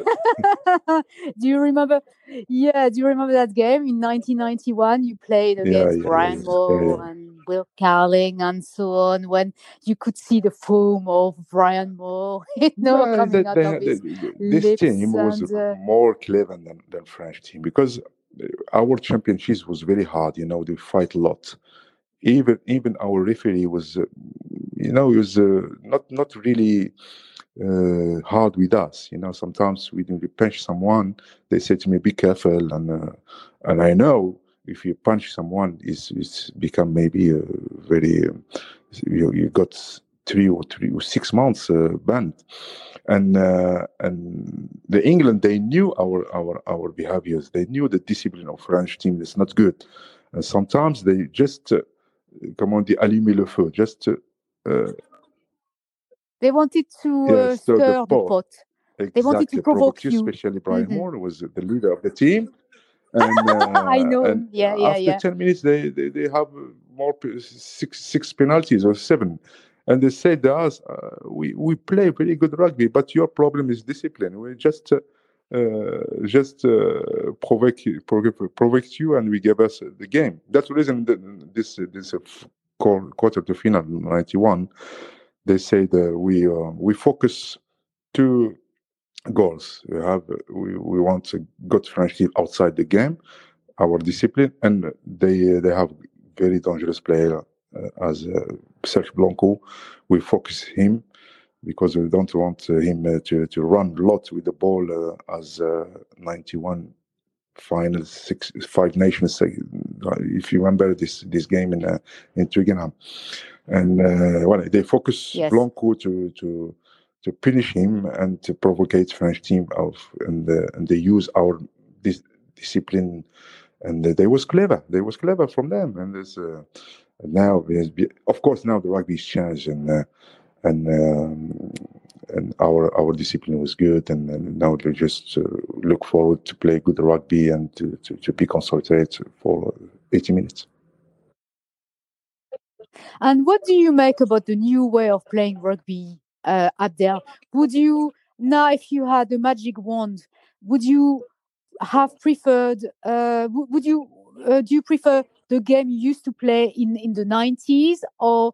(laughs) do you remember? Yeah, do you remember that game in 1991? You played against
yeah, yeah,
Brian Moore
yeah.
and Will Carling and so on. When you could see the foam of Brian Moore, (laughs) you know,
Yeah,
coming out
they,
of his
they- this team was
and uh,
more clever than than French team because our championships was very hard. You know, they fight a lot. Even even our referee was, uh, you know, he was uh, not not really uh, hard with us. You know, sometimes we when we punch someone, they say to me, "Be careful," and uh, and I know if you punch someone, it's it's become maybe a very um, you you got three or three or six months uh, banned, and uh, and the England they knew our our our behaviors. They knew the discipline of French team is not good, and sometimes they just uh, comment on dit allumer le feu, just uh,
they wanted to
yeah,
uh,
stir the
the
pot.
pot. They wanted to provoke
provoke you,
you.
especially Brian
Mhm.
Moore was the leader of the team. (laughs) And,
I
uh,
know
and.
Yeah, yeah,
after
yeah.
10 minutes, they, they, they have more six, six penalties or seven. And they said to us, uh, we, we play very good rugby, but your problem is discipline. We're just uh, just uh, provoke, you- provoke, provoke you and we gave us the game. That's the reason that this, this uh, quarter to final 91, they say that we, uh, we focus two goals. We have we, we want a good French team outside the game, our discipline, and they they have very dangerous player uh, as uh, Serge Blanco. We focus him because we don't want uh, him uh, to to run a lot with the ball uh, as uh, 91 final six five nations. If you remember this this game in uh, in Twickenham, and uh, well, they focus
Yes.
Blanco to to to punish him and to provocate French team of and uh, and they use our dis- discipline and they was clever. They was clever from them and this uh, now of course now the rugby's changed and uh, and um, and our our discipline was good and, and now they just uh, look forward to play good rugby and to, to, to be concentrated for 80 minutes.
And what do you make about the new way of playing rugby, uh, Abdel? Would you now, if you had a magic wand, would you have preferred? Uh, would you uh, do you prefer the game you used to play in in the nineties, or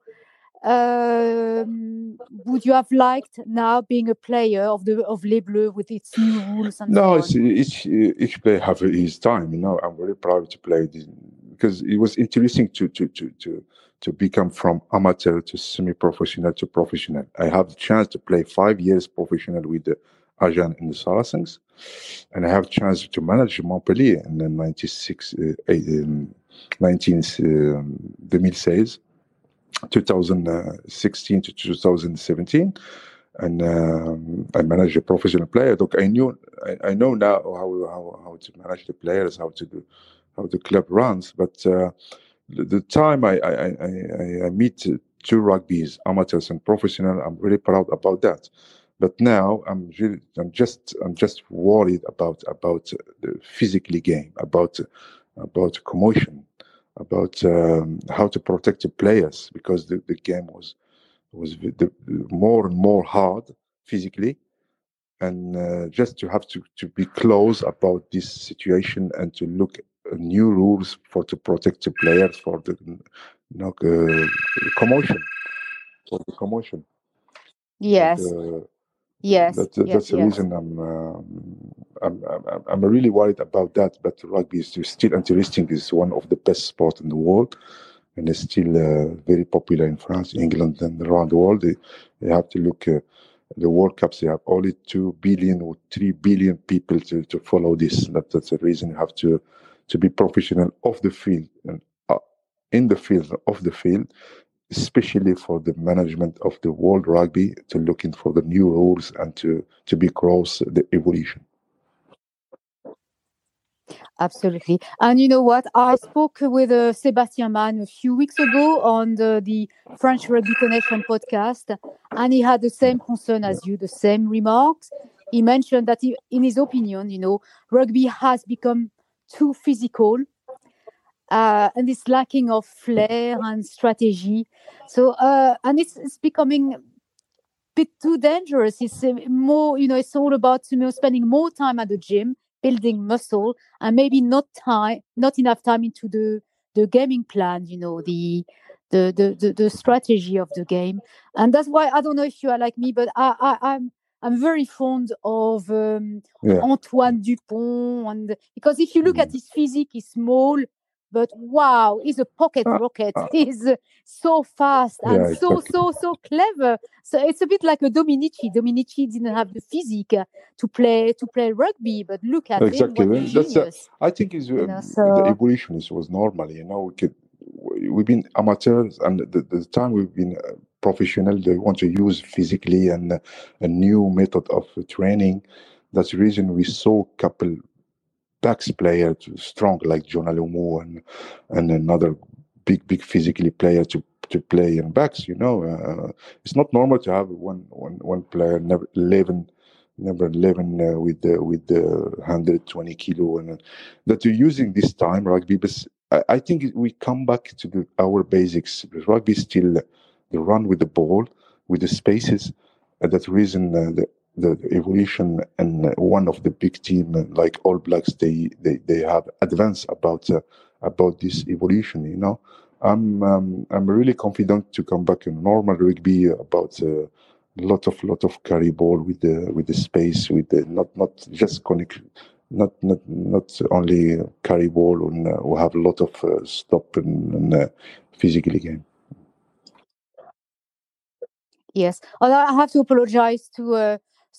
um, would you have liked now being a player of the of Les Bleus with its new rules and
No,
so
each each player have his time. You know, I'm very proud to play this because it was interesting to to to to to become from amateur to semi-professional to professional. I have the chance to play five years professional with the Agen in the Saracens, and I have chance to manage Montpellier in the 96, uh, eight, um, 19, um, 2016, 2016 to 2017 and um, I manage a professional player. Look, I knew, I, I know now how, how how to manage the players, how to do, how the club runs. But uh, the, the time I I, I, I- meet two rugby's, amateurs and professional, I'm really proud about that. But now I'm really, I'm just, I'm just worried about about the physically game, about about commotion, about um, how to protect the players because the, the game was was the, more and more hard physically. And uh, just to have to, to be close about this situation and to look at new rules for to protect the players for the you know, uh, commotion for the commotion. And,
Yes,
uh,
yes,
that,
yes,
that's the
yes.
reason I'm, um, I'm, I'm I'm really worried about that. But rugby is still interesting. It's one of the best sport in the world, and it's still uh, very popular in France, England, and around the world. They, they have to look uh, the World Cups, they have only two billion or three billion people to, to follow this. That, that's the reason you have to to be professional off the field and uh, in the field, off the field, especially for the management of the world rugby to looking for the new rules and to to be across the evolution.
Absolutely. And you know what? I spoke with uh, Sébastien Magne a few weeks ago on the, the French Rugby Connection podcast, and he had the same concern as you, the same remarks. He mentioned that, he, in his opinion, you know, rugby has become too physical uh, and this lacking of flair and strategy. So, uh, and it's, it's becoming a bit too dangerous. It's uh, more, you know, it's all about you know spending more time at the gym building muscle and maybe not time not enough time into the the gaming plan you know the the the the, the strategy of the game and that's why i don't know if you are like me but i, I i'm i'm very fond of um, yeah. antoine dupont and because if you look at mm. his physique he's small but wow, he's a pocket uh, rocket. Uh, (laughs) he's uh, so fast and yeah, so so so clever. So it's a bit like a Dominici. Dominici didn't have the physique to play to play rugby, but look at
exactly.
him.
Exactly. That's I think is you know, so... the evolution was normal. You know, we could, we've been amateurs, and the, the time we've been uh, professional, they want to use physically and a new method of training. That's the reason we saw couple backs player to strong like Jonah Lomu and and another big big physically player to to play in backs. You know, uh, it's not normal to have one one one player never eleven number 11 uh, with the with the 120 kilo and uh, that you're using this time rugby but I, I think we come back to the, our basics rugby still the run with the ball with the spaces and that's reason uh, the the evolution and one of the big team like All Blacks they they, they have advanced about uh, about this evolution. You know, I'm um, I'm really confident to come back in normal rugby about a uh, lot of lot of carry ball with the with the space with the not not just connect. Not, not not only carry ball and uh, we have a lot of uh, stop and, and uh, physically game.
Yes, although I have to apologize to uh,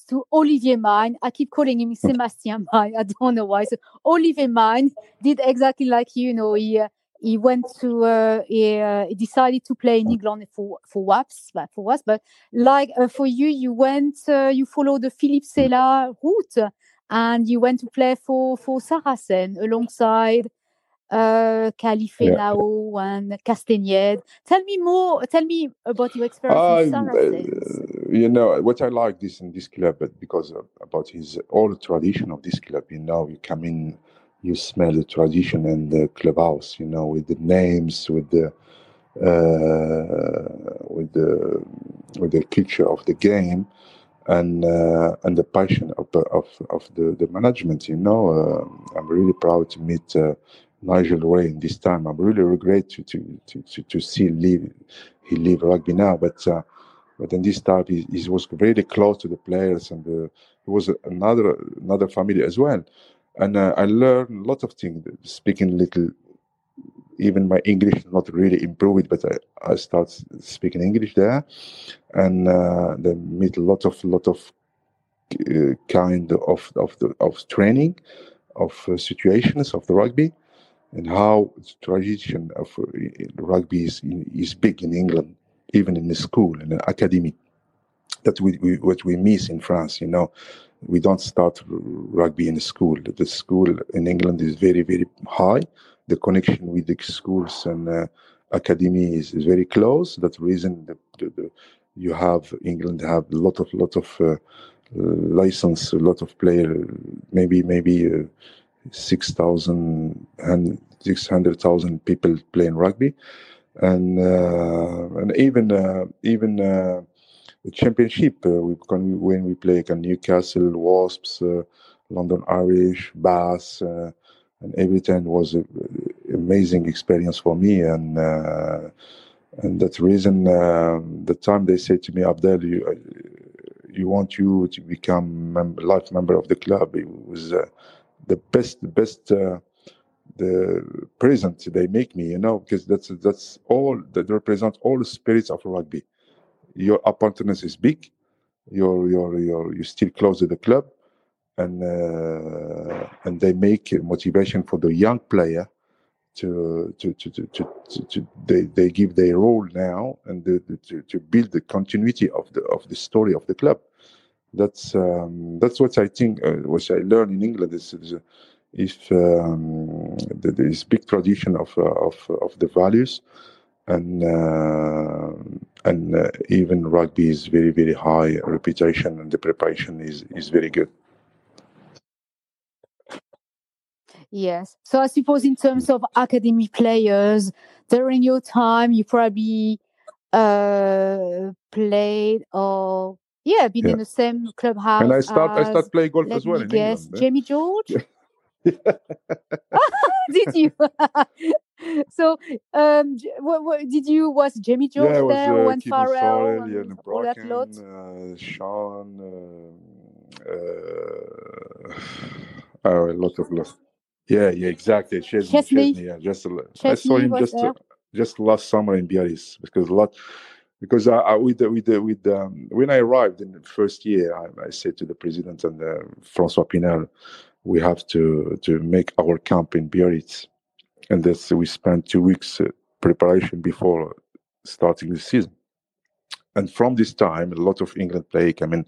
to Olivier Magne. I keep calling him Sébastien (laughs) Magne. I don't know why. So Olivier Magne did exactly like you. Know, he uh, he went to uh, he, uh, he, decided to play in England for for Wasps, but for Wasps. But like uh, for you, you went uh, you followed the Philippe Sella route, and you went to play for for Saracen alongside uh, Califano yeah. and Castagnède. Tell me more. Tell me about your experience uh,
you know what I like this in this club, but because of, about his the tradition of this club. You know, you come in, you smell the tradition and the clubhouse. You know, with the names, with the uh, with the with the culture of the game and uh, and the passion of of, of the, the management. You know, uh, I'm really proud to meet uh, Nigel Wray in this time. I'm really regret to to to to, to see leave he leave rugby now, but uh, but in this time he, he, was very close to the players and the, he was another another family as well. And uh, I learned a lot of things, speaking little. Even my English not really improved, but I, I start speaking English there, and uh, then meet a lot of lot of uh, kind of of the of training, of uh, situations of the rugby, and how the tradition of uh, rugby is, is big in England, even in the school and the academy. That we, we, what we miss in France, you know, we don't start rugby in the school. The school in England is very very high. The connection with the schools and uh, academy is, is very close. That's the reason the, the, the, you have England have a lot of lot of uh, license, a lot of player, maybe maybe. Uh, 6,000 and 600,000 people playing rugby, and uh, and even uh, even uh, the championship uh, we when we play like Newcastle Wasps, uh, London Irish, Bath, uh, and every time was an amazing experience for me and. and that's the reason the time they said to me, Abdel, you, you want you to become member, life member of the club. It was the best the best uh, the present they make me you know because that's that's all that represents all the spirits of rugby your opportunity is big you're you're you're you still close to the club, and uh, and they make motivation for the young player to to to to, to, to, to they, they give their role now and the, the, to, to build the continuity of the of the story of the club. That's um, that's what I think. Uh, what I learned in England is, is if um, there is big tradition of uh, of of the values, and uh, and uh, even rugby is very very high reputation, and the preparation is is very good.
Yes. So I suppose in terms of academy players, during your time, you probably uh, played or yeah, been
Yeah.
in the same clubhouse.
And I start I start playing golf as well
guess,
England. eh?
Jamie George. (laughs) did you? (laughs) so, um, what, what did you? Was Jamie George
yeah, was
there?
uh,
Owen Farrell
Farrell,
and
Ian
all that lot?
Uh, Sean, uh, uh, a lot of lot. Yeah, yeah, exactly. Chesney,
Chesney.
Chesney, yeah, just a li- I saw him just
there.
just last summer in Biarritz because a lot because I, I with the, with the, with um, when I arrived in the first year, I, I said to the president and uh, François Pinel, we have to to make our camp in Biarritz, and this we spent two weeks uh, preparation before starting the season. And from this time, a lot of England play come in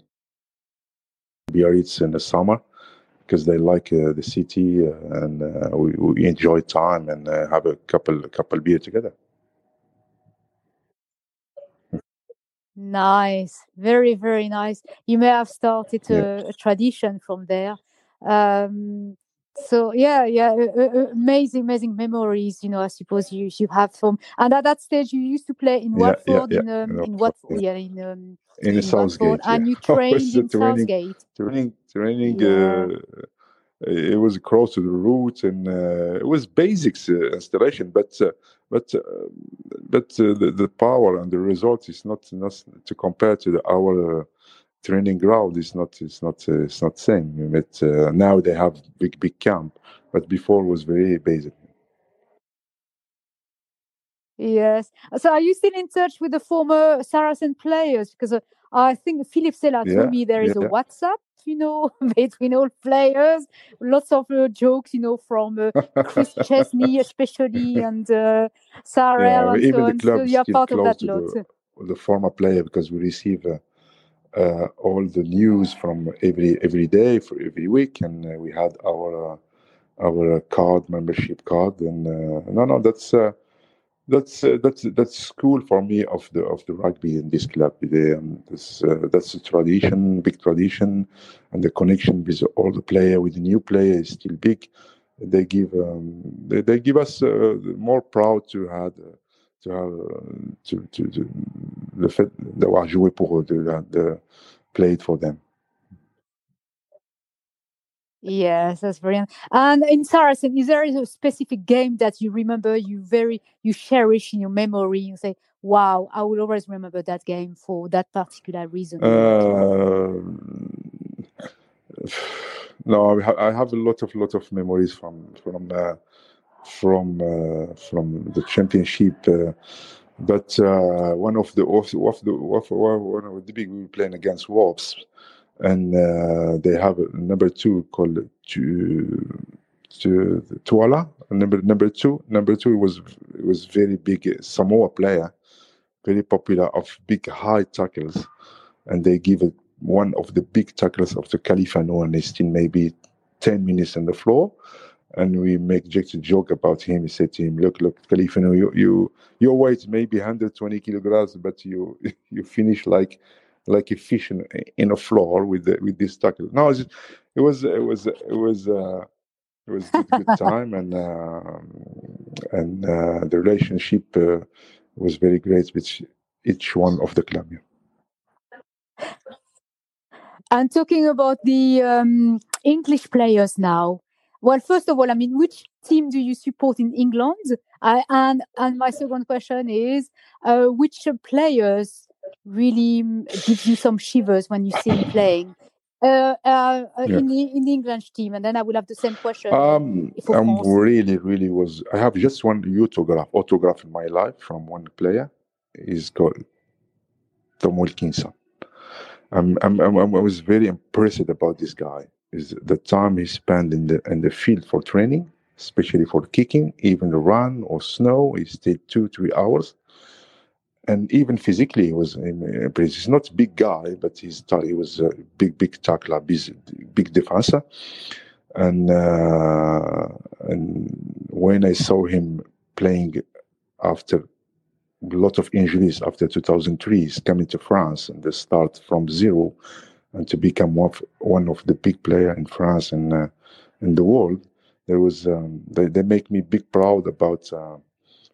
Biarritz in the summer because they like uh, the city uh, and uh, we, we enjoy time and uh, have a couple couple beer together.
Nice, very very nice. You may have started
Yeah.
a, a tradition from there. Um, so yeah, yeah, uh, uh, amazing, amazing memories. You know, I suppose you you have from. And at that stage, you used to play in
Yeah, yeah,
Watford,
yeah,
in um,
in Watford,
yeah, in um,
In
in
Southgate,
and you (laughs) trained
uh,
in
training,
Southgate.
training, training.
Yeah.
Uh, it was close to the route, and uh, it was basics uh, installation, but uh, but uh, but uh, the, the power and the result is not not to compare to the, our uh, training ground. is not it's not uh, it's not same. But uh, now they have big big camp, but before was very basic.
Yes. So are you still in touch with the former Saracen players? Because uh, I think Philippe Sella
Yeah,
told me there is a. WhatsApp, you know, (laughs) between all players. Lots of uh, jokes, you know, from uh, Kris Chesney especially (laughs) and uh, Sarah
Yeah,
and
even
so
the
on. So you're part of that lot.
the the former player because we receive uh, all the news from every every day for every week, and uh, we had our uh, our card membership card, and uh, no, no, that's. Uh, that's uh, that's that's cool for me of the of the rugby in this club. The, um, this, that's a tradition, big tradition, and the connection with all the player with the new player is still big. They give um, they, they give us more proud to have uh, to have uh, to, to, to le fait d'avoir joué pour eux, de, de played for them.
Yes, that's brilliant. And in Saracen, is there a specific game that you remember you very you cherish in your memory? You say, "Wow, I will always remember that game for that particular reason."
Uh, (sighs) no, I I have a lot of lot of memories from from uh, from uh, from the championship. Uh, but uh, one of the of, the of, one of the big we were playing against Wolves, and they have a number two called to to Tuala. Number number two, number two was was very big Samoa player, very popular of big high tackles, and they give it one of the big tackles of the Califano, and he's still maybe ten minutes on the floor. And we make just a joke about him. We said to him, "Look, look, Califano, you, you your weight may be 120 kilograms, but you (laughs) you finish like like a fish in, in a floor with the, with this tackle." No, it was it was it was uh, it was good, good (laughs) time, and uh, and uh, the relationship uh, was very great with each one of the club.
And talking about the um, English players now. Well, first of all, I mean, which team do you support in England? I, and and my second question is, uh, which players really mm, gives you some shivers when you see him playing? Uh, uh, uh,
Yeah.
in the in the English team, and then I will have the same question.
Um, I'm
France.
really, really was. I have just one autograph, autograph in my life from one player. He's called Tom Wilkinson, I'm, I'm, I'm, I was very impressed about this guy. Is the time he spent in the in the field for training, especially for kicking, even the run or snow, he stayed two three hours. And even physically, he was He's not a big guy, but he's he was a big, big tackler, big, big defender. And uh, and when I saw him playing after a lot of injuries after 2003, he's coming to France and they start from zero and to become one of, one of the big player in France and uh, in the world. There was um, they, they make me big proud about uh,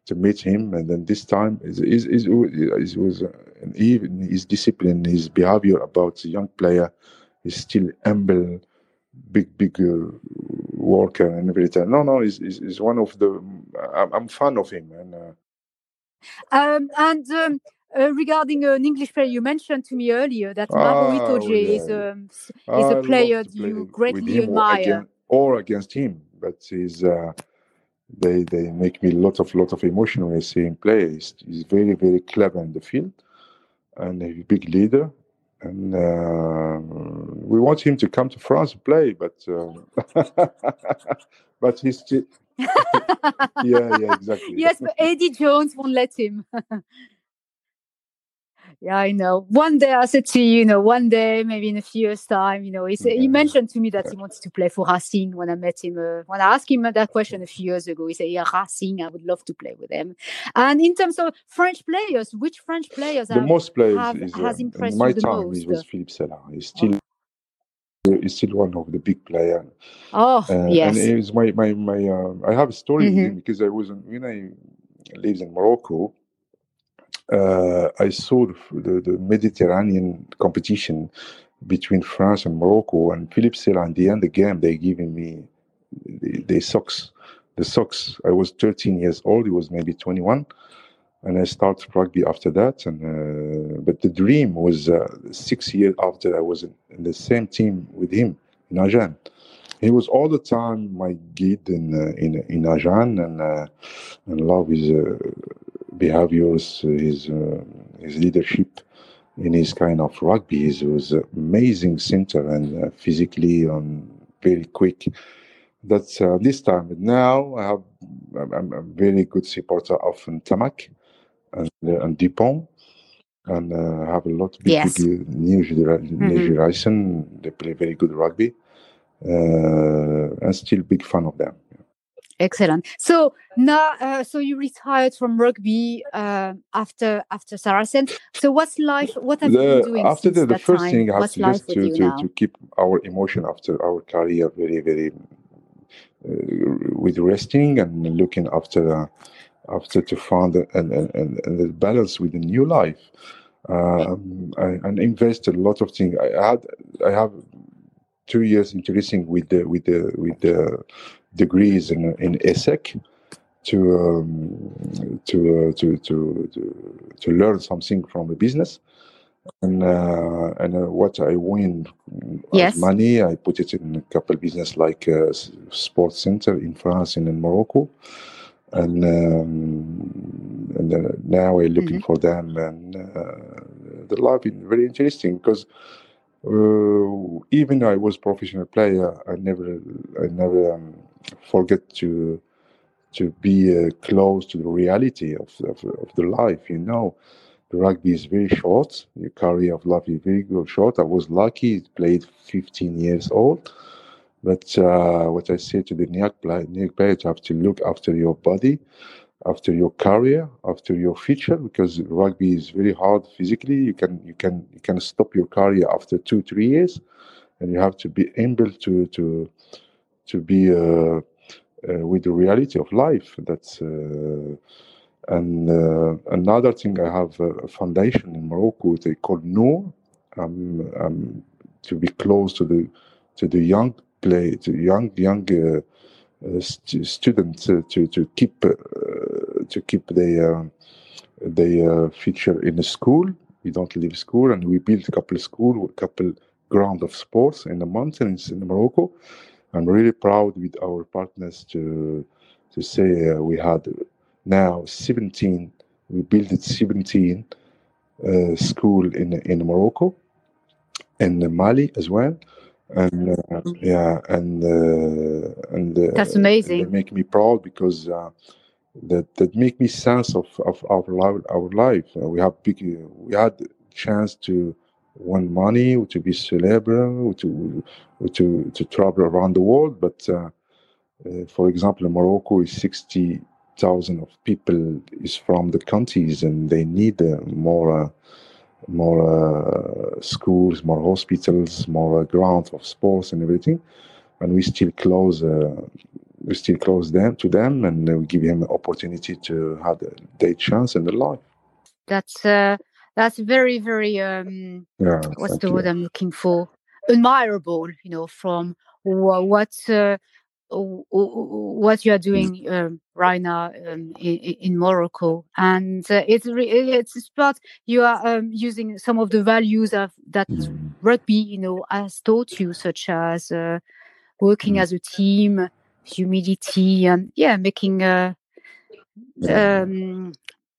to meet him, and then this time is is is was uh, even his discipline, his behavior about the young player is still humble, big big uh, worker and everything. No, no, he's, he's one of the. I'm, I'm fan of him, and. Uh,
um, and um, uh, regarding an English player, you mentioned to me earlier that Maro Itoje oh, yeah. is, um, is a player you greatly admire.
Or against, or against him, but he's uh, they they make me a lot of lot of emotion when I see him play. He's, he's very very clever in the field, and a big leader. And uh, we want him to come to France and play, but uh, (laughs) but he's still. (laughs) yeah, yeah, exactly. (laughs)
Yes, but Eddie Jones won't let him. Yeah, I know. One day I said to you, you know, one day, maybe in a few years' time, you know, he, yeah. he mentioned to me that he wanted to play for Racing when I met him. Uh, when I asked him that question a few years ago, he said, yeah, Racing, I would love to play with them. And in terms of French players, which French players
the have, most players
have,
is,
has
uh,
impressed
my
you the
time
most?
was Philippe Sella. He's still he's still one of the big players.
Oh,
uh,
yes.
And it was my my my. Uh, I have a story
mm-hmm.
with him because I was when I lived in Morocco uh, I saw the, the, Mediterranean competition between France and Morocco, and Philippe Sella. At the end of the game, they giving me the, the socks. The socks. I was 13 years old. He was maybe 21, and I started rugby after that. And uh, but the dream was uh, six years after I was in, in, the same team with him in Agen. He was all the time my guide in uh, in in Agen, and uh, and love is uh, behaviors, his uh, his leadership in his kind of rugby. He was amazing center and uh, physically and very quick. That's uh, this time. Now I have I'm a very good supporter of Ntamack and and Dupont and uh, have a lot of
yes.
new, generation, mm-hmm. They play very good rugby, uh, and still big fan of them.
Excellent. So now, uh, so you retired from rugby uh, after after Saracen. So what's life? What have
the,
you been doing
after
the,
the first
time?
thing I have to to, to, to keep our emotion after our career very very uh, with resting and looking after uh, after to find and, and, and, the balance with the new life. Um, I, and invest a lot of things. I had I have two years interesting with the with the with the degrees in in ESSEC to um, to, uh, to to to to learn something from the business and uh, and uh, what I win
yes.
money I put it in a couple business like uh, sports center in France and in Morocco and um, and uh, now I'm looking mm-hmm. for them and uh, the life is very interesting because uh, even though I was professional player, I never, I never um, forget to to be uh, close to the reality of, of, of the life. You know, the rugby is very short. Your career of life is very short. I was lucky; played 15 years old. But uh, what I say to the new players, you have to look after your body after your career, after your future, because rugby is very hard physically. You can you can you can stop your career after two three years, and you have to be able to to to be uh, uh, with the reality of life. That's uh, and another thing. I have a foundation in Morocco. They call Noor, um, um, to be close to the to the young play, to young young. Uh, st- students uh, to to keep uh, to keep their their future in the school. We don't leave school, and we build a couple school, a couple ground of sports in the mountains in Morocco. I'm really proud with our partners to to say uh, we had now 17. We built 17 uh, school in in Morocco, in Mali as well. And uh, yeah, and uh, and uh,
That's
and
amazing.
they make me proud because uh, that that make me sense of of our life. Our life. Uh, we have big. We had chance to win money, to be celeb, to to to travel around the world. But uh, uh, for example, Morocco is sixty thousand of people is from the countries, and they need uh, more. Uh, more uh, schools, more hospitals, more uh, grounds of sports and everything, and we still close. We still close them to them, and we give them opportunity to have their chance in their life.
That's that's very very um,
Yeah,
what's the
you.
word I'm looking for? Admirable, you know, from wha- what uh, what you are doing um, right now um, in, in Morocco, and uh, it's re- it's about you are um, using some of the values of that
Mm.
rugby, you know, has taught you, such as uh, working
Mm.
as a team, humility, and yeah, making uh, um,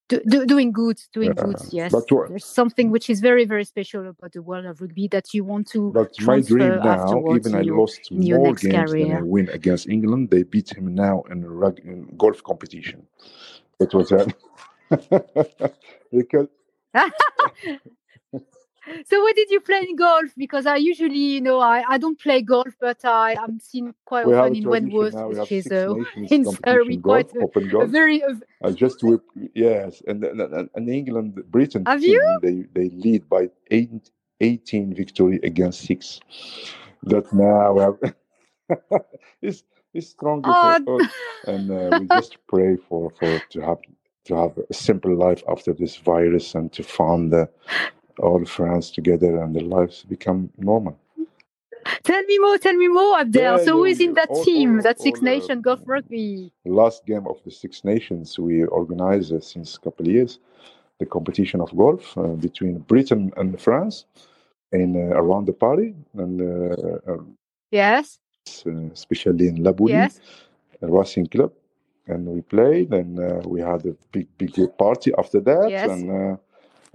do, do, doing good, doing
Yeah.
good. Yes,
But
there's something which is very, very special about the world of rugby that you want to
But my dream now, even I
your-
lost more games than I
career.
win against England. They beat him now in a rug in golf competition. That was (laughs) (laughs) that. because (laughs) (laughs)
So, where did you play in golf? Because I usually, you know, I, I don't play golf, but I I'm seen quite
we
often in Wentworth, which is uh, (laughs) in Surrey, quite a,
open
a very
I just whip, yes, and and, and- and England, Britain
Have
team,
you?
they they lead by eight, 18 victory against six. That now we have (laughs) it's it's stronger
Oh,
for us, and uh, we just pray for for to have to have a simple life after this virus and to find uh, all friends together and their lives become normal.
tell me more, tell me more, Abdel.
Yeah,
so, who
yeah,
is in that
All-
team,
all-
that Six
uh,
Golf Rugby?
last game of the Six Nations we organized uh, since a couple of years the competition of golf uh, between Britain and France in uh, around the Paris and uh, uh,
Yes,
especially in La Boulie
yes.
a racing club and we played and uh, we had a big big party after that
Yes.
and uh,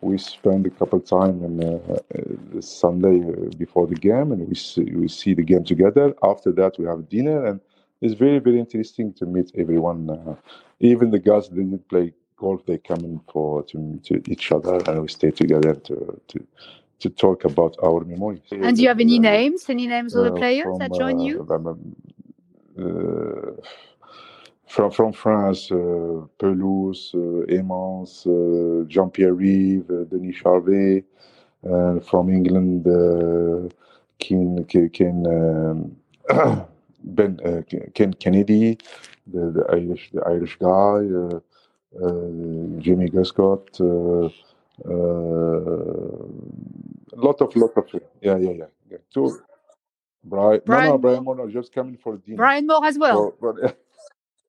we spend a couple of time on uh, uh, Sunday uh, before the game and we see, we see the game together after that we have dinner and it's very very interesting to meet everyone uh, even the guys that didn't play golf they come in for to meet each other and we stay together to to to talk about our memories
And do you have any
Uh,
names? Any names of the players
from,
that join you?
uh, from from France, uh, Pelous, uh, Aimance, uh, Jean-Pierre Rives, uh, Denis Charvet, and from England, uh, Ken, Ken, um, (coughs) Ben uh, Ken Kennedy, the, the Irish the Irish guy, uh, uh, Jimmy Guscott. Uh, uh, lot of lot of yeah yeah yeah, yeah. Two, Brian,
Brian
no, no,
Moore?
Brian Moore, no, just coming for dinner.
Brian Moore as well.
For- for- (laughs)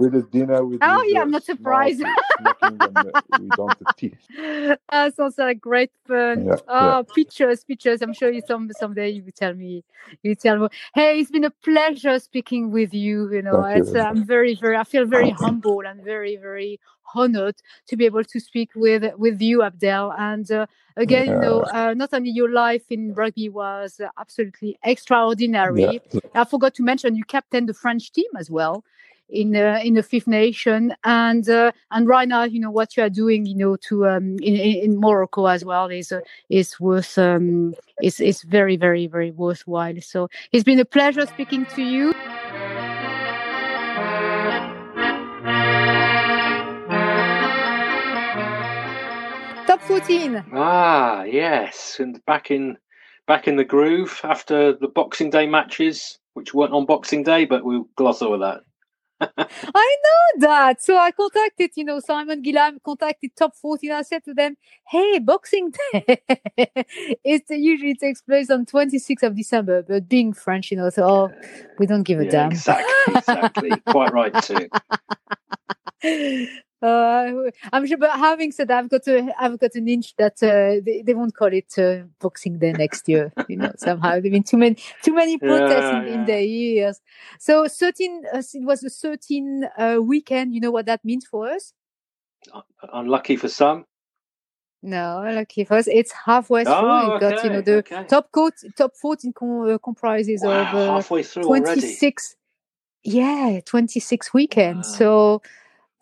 with the dinner with
Oh, yeah, I'm not surprised.
smoking and, without the teeth.
that sounds like great fun.
Yeah,
oh, pictures, pictures. I'm sure you some someday you tell me. You tell me. Hey, it's been a pleasure speaking with you. You know,
you
uh, I'm very, very. I feel very humble and very, very honored to be able to speak with with you, Abdel. And uh, again, you know, uh, not only your life in rugby was uh, absolutely extraordinary.
Yeah.
I forgot to mention you captained the French team as well in uh, in the Fifth Nation, and uh, and right now, you know what you are doing, you know, to um, in, in Morocco as well is uh, is worth um, is is very very very worthwhile. So it's been a pleasure speaking to you. Top 14.
Ah, yes, and back in back in the groove after the Boxing Day matches, which weren't on Boxing Day, but we'll gloss over that.
I know that. So I contacted, you know, Simon Gillam contacted Top 14. I said to them, hey, Boxing Day. (laughs) it usually takes place on 26th of December, but being French, you know, so oh, we don't give a
Yeah,
damn.
exactly, exactly. (laughs) Quite right too. (laughs)
Uh, I'm sure, but having said that, I've got a, I've got an inch that uh, they, they won't call it uh, Boxing Day next year. You know, somehow there've been too many too many (laughs) protests
Yeah,
in, in
yeah.
their years. So 13, uh, it was a 13 uh, weekend. You know what that means for us?
Unlucky for some.
No, lucky for us, it's halfway through.
Oh,
We've got you know the
okay.
top coat, top 14 com- uh, comprises
Wow,
of uh,
halfway through already.
26 yeah 26 weekends
Wow.
so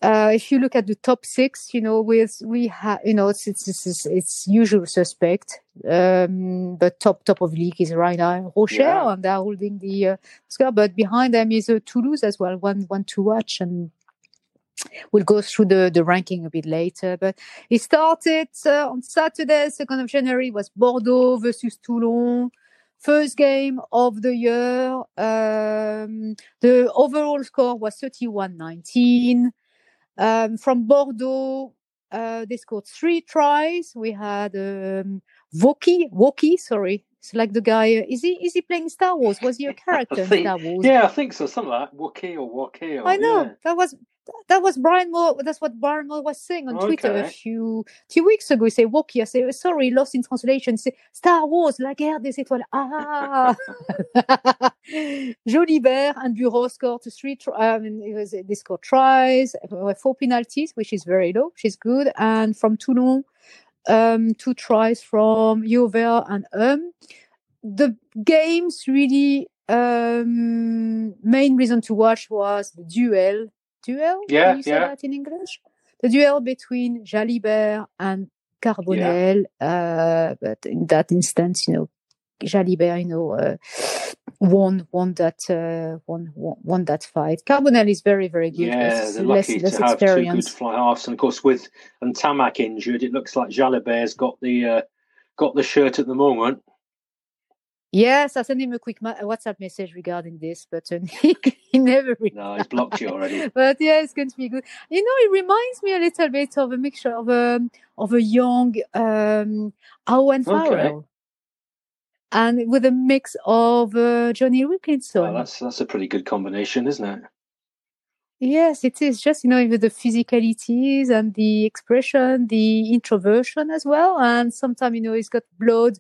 uh if you look at the top six you know with we have you know it's it's it's, it's, usual suspect um but top top of league is now rocher
Yeah.
and they're holding the uh, score but behind them is uh, toulouse as well one one to watch and We'll go through the, the ranking a bit later, but it started uh, on Saturday, 2nd of January, was Bordeaux versus Toulon. First game of the year. Um, the overall score was 31 19. Um, from Bordeaux, uh, they scored three tries. We had um, Woki, sorry. It's like the guy. Uh, is he is he playing Star Wars? Was he a (laughs) character in Star Wars?
Yeah, I think so. Something like that. Wookie or Wookie.
I know
yeah.
that was that was Brian Moore. That's what Brian Moore was saying on Twitter a few few weeks ago. He said Woki. I say sorry, lost in translation. Said Star Wars, la guerre des étoiles. Ah, (laughs) Jalibert and Bureau scored three. I mean, it was, they scored tries, uh, four penalties, which is very low, She's good. And from Toulon, um, two tries from Jover and Um. The games really um main reason to watch was the duel. Duel?
Yeah,
Can you say
yeah.
that in English? The duel between Jalibert and Carbonel. Uh, but in that instance, you know, Jalibert, you know, uh, won won that uh, won, won that fight. Carbonel is very very good.
Yeah,
less,
they're lucky
less
to have two good fly halves, and of course with Ntamack injured, it looks like Jalibert's got the uh, got the shirt at the moment.
Yes, I sent him a quick ma- WhatsApp message regarding this, but uh, (laughs) he, he never replied.
No, he's blocked you already. (laughs)
but yeah, it's going to be good. You know, it reminds me a little bit of a mixture of a of a young um, Owen
Okay.
And with a mix of uh, Jonny Wilkinson.
Well, that's that's a pretty good combination, isn't it?
Yes, it is just you know with the physicalities and the expression, the introversion as well, and sometimes you know he's got blood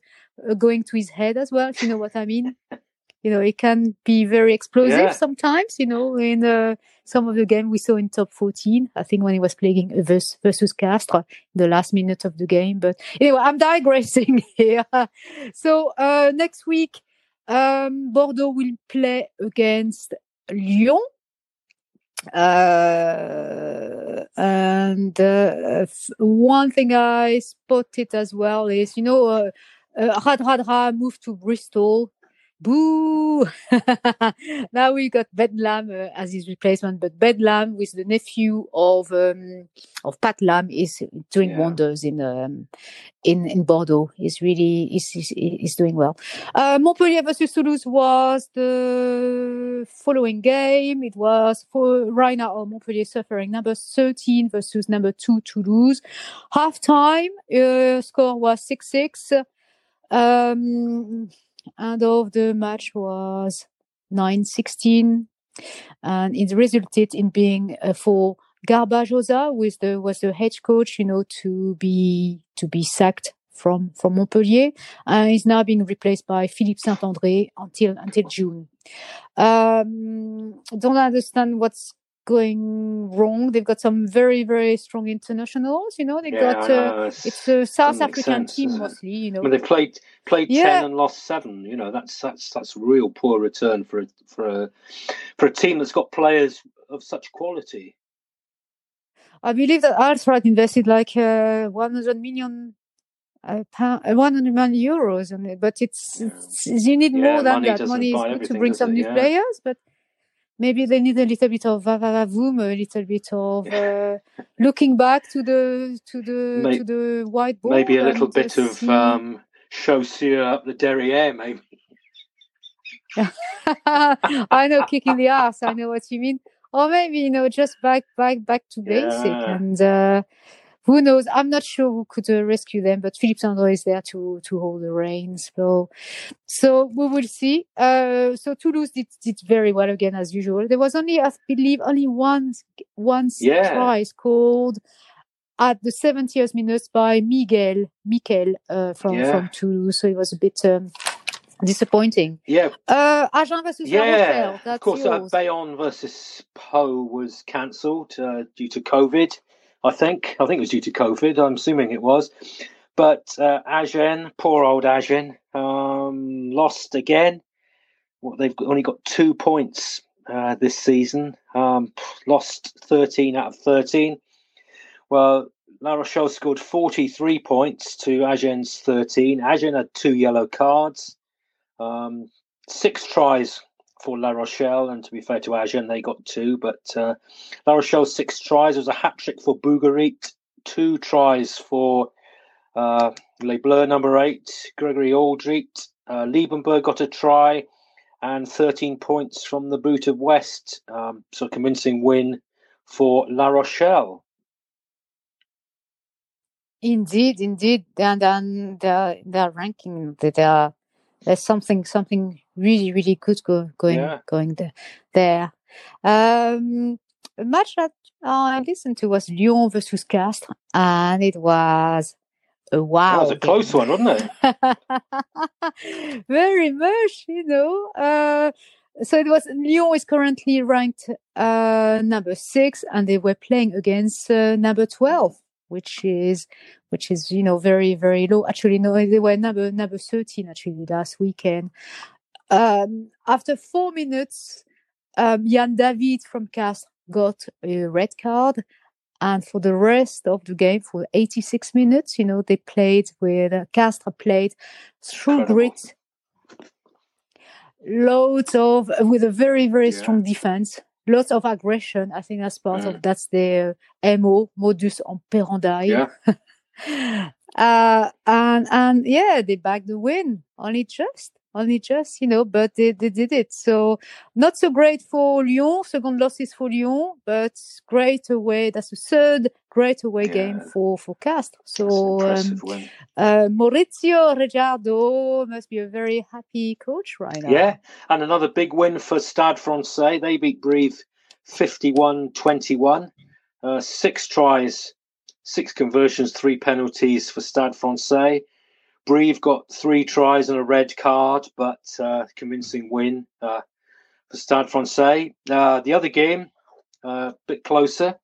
uh, going to his head as well. If you know what I mean. (laughs) You know, it can be very explosive
Yeah.
sometimes. You know, in uh, some of the game we saw in top 14, I think when he was playing versus, versus Castres, the last minute of the game. But anyway, I'm digressing (laughs) here. so uh, next week, um, Bordeaux will play against Lyon. Uh, and uh, one thing I spotted as well is, you know, uh, uh, Radradra moved to Bristol. Boo! (laughs) now we got Ben Lam uh, as his replacement, but Ben Lam with the nephew of um, of Pat Lam is doing
Yeah.
wonders in um, in in Bordeaux. He's really is is is doing well. Uh, Montpellier versus Toulouse was the following game. It was for right now Montpellier suffering number 13 versus number 2 Toulouse. Half time, uh, score was 6 6. Um, end of the match was 9 16. And it resulted in being uh, for Garbajosa, with the was the head coach, you know, to be to be sacked from from Montpellier, and is now being replaced by Philippe Saint André until until June. Um, don't understand what's going wrong. They've got some very very strong internationals. You know, they
Yeah,
got uh,
know,
it's a South African
sense,
team mostly. You know,
I mean, they played played
Yeah.
ten and lost seven. You know, that's that's that's real poor return for a for a for a team that's got players of such quality.
I believe that Altrad invested like uh, 100 million. Uh, pound, uh, 100 million euros on it, but it's,
Yeah.
it's you need more than that. Money is good to bring some
it?
new players, but maybe they need a little bit of vavavavoom, a little bit of uh, looking back to the to the
May-
to the whiteboard.
Maybe a little bit of um, chaussure up the derriere, maybe. (laughs)
I know, kicking the ass. I know what you mean. Or maybe you know, just back, back, back to basic,
Yeah.
and uh, who knows? I'm not sure who could uh, rescue them, but Philippe Saint André is there to to hold the reins. So, so we will see. Uh, so Toulouse did did very well again as usual. There was only, I believe, only one one
Yeah.
try scored at the 70th minute by Miguel Mikel uh, from
Yeah.
from Toulouse. So it was a bit. Um, Disappointing.
Yeah,
Uh, Agen versus
yeah. Of course, uh. Bayonne versus Pau was cancelled uh, due to COVID. I think. I think it was due to COVID. I'm assuming it was. But uh, Agen, poor old Agen, um, lost again. Well, they've only got two points uh, this season. Um, lost 13 out of 13. Well, La Rochelle scored 43 points to Agen's 13. Agen had two yellow cards. Um, six tries for La Rochelle, and to be fair to Agen, they got two. But uh, La Rochelle six tries. It was a hat trick for Bourgarit, two tries for uh, Les Bleus, number eight, Gregory Alldritt. Uh, Liebenberg got a try and 13 points from the boot of West. Um, so convincing win for La Rochelle.
Indeed, indeed, and then the the ranking, they the, there's something something really really good go, going yeah. going there. there. Um, a match that I listened to was Lyon versus Castres, and it was a wow.
That was a close one, wasn't
it? (laughs) Very much, you know. Uh, so it was Lyon is currently ranked uh, number six, and they were playing against uh, number twelve, which is which is you know very very low. Actually, no, they were number number thirteen actually last weekend. Um, after four minutes, um, Jan David from cast got a red card, and for the rest of the game, for 86 minutes, you know, they played with uh, Castres played through grit, loads of with a very very yeah. strong defense, lots of aggression. I think that's part mm. of that's their mo modus operandi.
Yeah. (laughs)
uh, and and yeah, they backed the win only just only just, you know, but they, they did it. So not so great for Lyon. Second losses for Lyon, but great away. That's the third great away yeah. game for for Castres. So um, uh, Maurizio Reggiardo must be a very happy coach right now.
Yeah, and another big win for Stade Francais. They beat Brive 51-21. Uh, six tries, six conversions, three penalties for Stade Francais. Brive got three tries and a red card, but uh, convincing win uh, for Stade Francais. Uh, the other game, a uh, bit closer.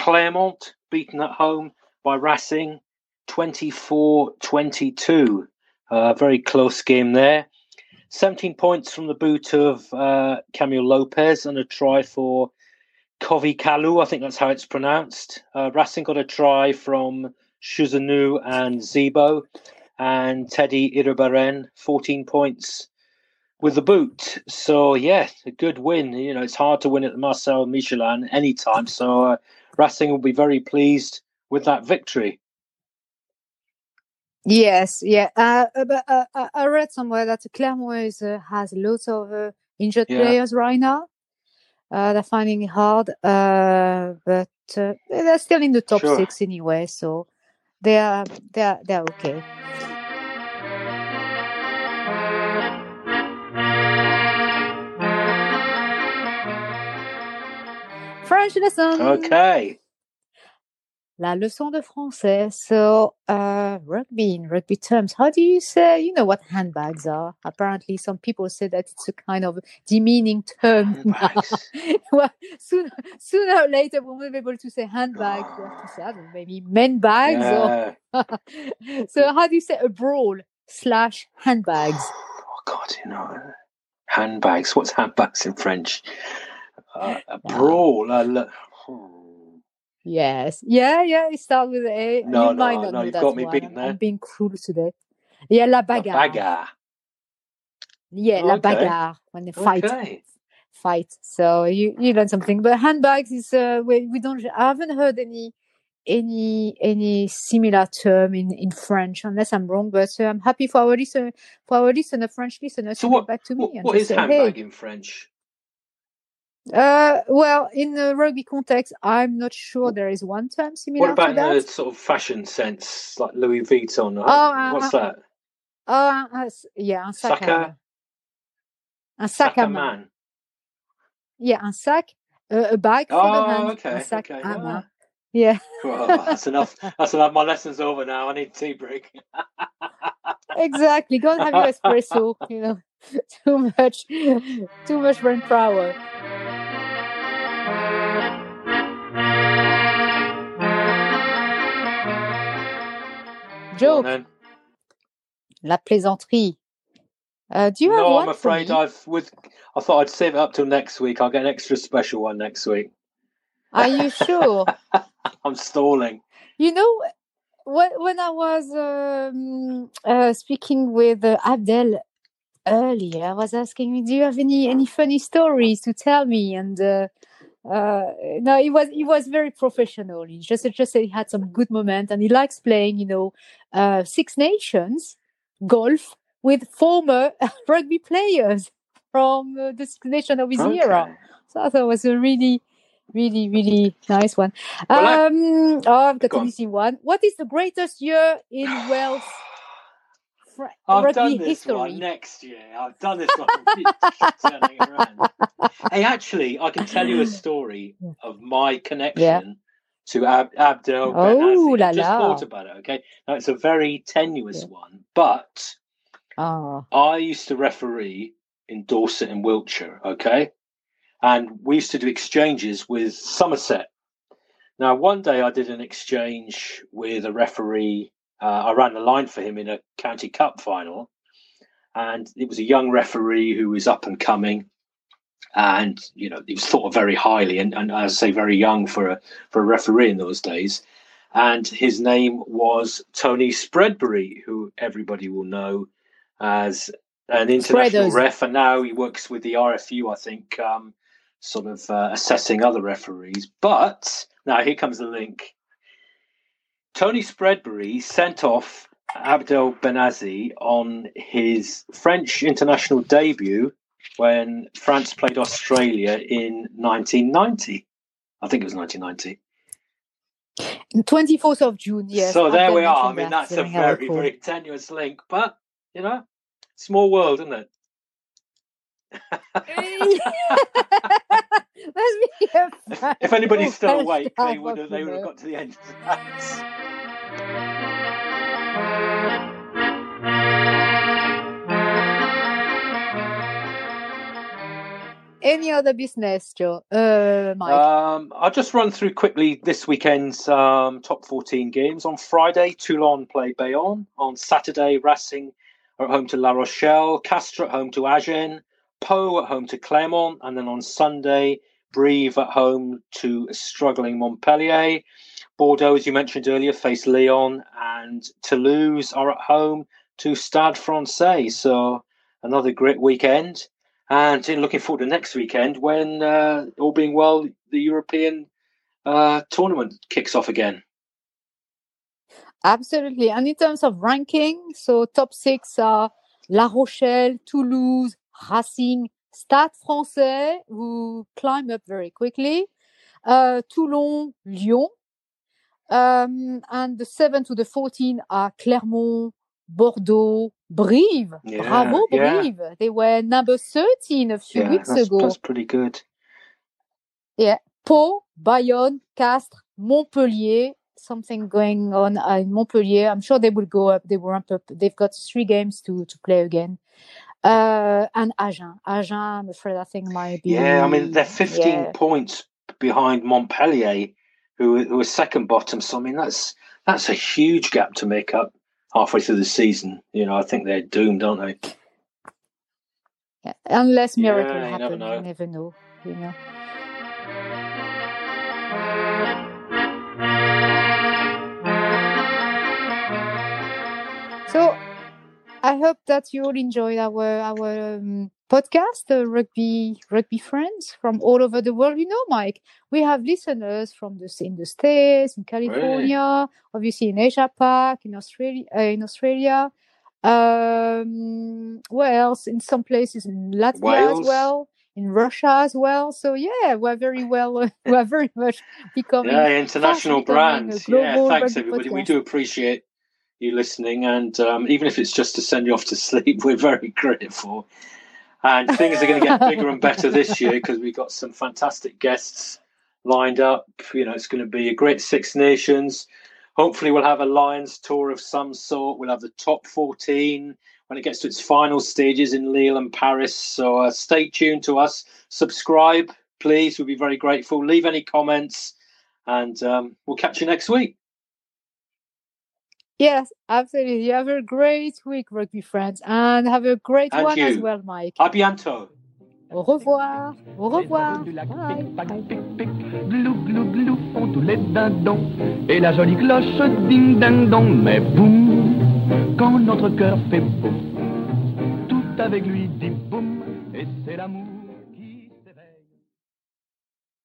Clermont beaten at home by Racing 24 22. Uh, very close game there. 17 points from the boot of uh, Camille Lopez and a try for Kovi Kalu. I think that's how it's pronounced. Racing got a try from Chouzenoux and Zebo and Teddy Iribarren, 14 points with the boot. So, yeah, a good win. You know, it's hard to win at the Marcel Michelin anytime. So, uh, Racing will be very pleased with that victory.
Yes, yeah. Uh, uh but uh, uh, I read somewhere that Clermont is, uh, has lots of uh, injured yeah. players right now. they're finding it hard, but they're still in the top sure. six anyway. So they are they are they're okay. French lesson.
Okay.
La leçon de français. So, uh, rugby in rugby terms, how do you say, you know what handbags are? Apparently, some people say that it's a kind of demeaning term. (laughs) (laughs) well, sooner, sooner or later, we will be able to say handbag. We have to say, I don't know, maybe men bags. Yeah. Or (laughs) so, how do you say a brawl slash handbags? (sighs)
Oh, God, you know, handbags. What's handbags in French? Uh, a brawl. Uh,
Yes. Yeah, yeah. It starts with A.
No, you no, might not no. You've got me one. beaten there.
I'm being cruel today. Yeah, la bagarre.
La bagarre.
Yeah, okay. la bagarre when they fight. Okay. Fight. So you you learn something. But handbags is uh, we we don't. I haven't heard any any any similar term in in French unless I'm wrong. But uh, I'm happy for our listener for our listener French listeners
so
to
what,
get back to me.
What, what is say, handbag hey, in French?
Uh, well, in the rugby context, I'm not sure there is one term similar.
What about
in
the sort of fashion sense, like Louis Vuitton? Oh, uh, What's that?
Uh, uh, yeah, un sac.
Saka?
Un sac, à main. Yeah, un sac, uh, a bag for
oh,
the hand.
okay,
un sac
okay.
yeah. Yeah.
well, that's enough. (laughs) That's enough. My lesson's over now. I need tea break.
exactly. Go and have your (laughs) espresso. You know, (laughs) too much, too much brain power. Joke.
then.
La plaisanterie. Uh, do you have
no,
one
I'm afraid? I've with. I thought I'd save it up till next week. I'll get an extra special one next week.
Are you sure? (laughs)
I'm stalling.
you know, when, when I was um, uh, speaking with uh, Abdel earlier, I was asking me, "Do you have any any funny stories to tell me?" And uh, no, he was he was very professional. He just just said he had some good moment, and he likes playing, you know, uh, Six Nations golf with former (laughs) rugby players from uh, the Six Nation of his era. So I thought it was a really, really, really nice one.
Well, I-
um, oh, I've got
Go
an
on.
easy one. What is the greatest year in (sighs) Wales fr-
I've done this
history?
one next year. I've done this one. (laughs) turning around. Hey, actually, I can tell you a story of my connection to Ab- Abdel
Oh, la
I just
la.
thought about it. Okay, now it's a very tenuous one, but
Oh,
I used to referee in Dorset and Wiltshire, okay? And we used to do exchanges with Somerset. Now, one day I did an exchange with a referee. Uh, I ran the line for him in a county cup final. And it was a young referee who was up and coming. And, you know, he was thought of very highly and, and as I say, very young for a, for a referee in those days. And his name was Tony Spreadbury, who everybody will know as an international
Spreaders.
ref, and now he works with the RFU, I think, um, sort of uh, assessing other referees. But now here comes the link. Tony Spreadbury sent off Abdel Benazzi on his French international debut when France played Australia in 1990. I think it was 1990.
24th of June, yes.
so there we are. I mean, that's a very, very tenuous link, but you know, small world, isn't it? (laughs) (laughs)
Let's be a
if anybody's still awake, they would have, they would have got to the end of that.
Any other business, Joe? Uh, Mike.
Um, I'll just run through quickly this weekend's um, top 14 games. On Friday, Toulon play Bayonne. On Saturday, Racing are at home to La Rochelle. Castres at home to Agen. Pau at home to Clermont. And then on Sunday, Brive at home to struggling Montpellier. Bordeaux, as you mentioned earlier, face Lyon. And Toulouse are at home to Stade Francais. So another great weekend. And looking forward to next weekend when, uh, all being well, the European uh, tournament kicks off again.
Absolutely. And in terms of ranking, so top six are La Rochelle, Toulouse, Racing, Stade Francais, who climb up very quickly, uh, Toulon, Lyon. Um, and the 7 to the 14 are Clermont, Bordeaux, Brive.
Yeah,
Bravo,
yeah.
Brive. They were number 13 a few
Yeah,
weeks
that's,
ago.
that's pretty good. Yeah.
Pau, Bayonne, Castres, Montpellier. Something going on in Montpellier. I'm sure they will go up. They will ramp up. They've got three games to to play again. Uh, and Agen. Agen, I'm afraid I think might be.
Yeah, I mean they're 15
yeah.
points behind Montpellier, who who is second bottom. So I mean that's that's a huge gap to make up halfway through the season. You know, I think they're doomed, aren't they?
Yeah, Unless
Yeah,
miracle
you never know.
you never know. You know. I hope that you all enjoyed our our um, podcast, uh, rugby rugby friends from all over the world. You know, Mike, we have listeners from the in the states, in California, obviously in Asia Pac, in Australia, uh, in Australia. Um, where else? In some places in Latvia
Wales.
as well, in Russia as well. So yeah, we're very well. Uh, (laughs) we're very much becoming
Yeah, international
fast becoming a
brands. Yeah, thanks everybody. We do appreciate you listening, and um, even if it's just to send you off to sleep, (laughs) we're very grateful. And (laughs) things are going to get bigger and better this year because we've got some fantastic guests lined up. You know, it's going to be a great Six Nations. Hopefully, we'll have a Lions tour of some sort. We'll have the top 14 when it gets to its final stages in Lille and Paris. So uh, stay tuned to us. Subscribe, please. We'll be very grateful. Leave any comments, and um, we'll catch you next week.
Yes, absolutely. You have a great week, rugby friends, and have a great
And
one as well, Mike.
A bientôt.
Au revoir. Au revoir.
oiseaux du lac,
Bye.
pic, pac, pic, pic, glou, glou, glou, font tous les dindons. Et la jolie cloche ding, ding, dong. Mais boum, quand notre cœur fait boum, tout avec lui dit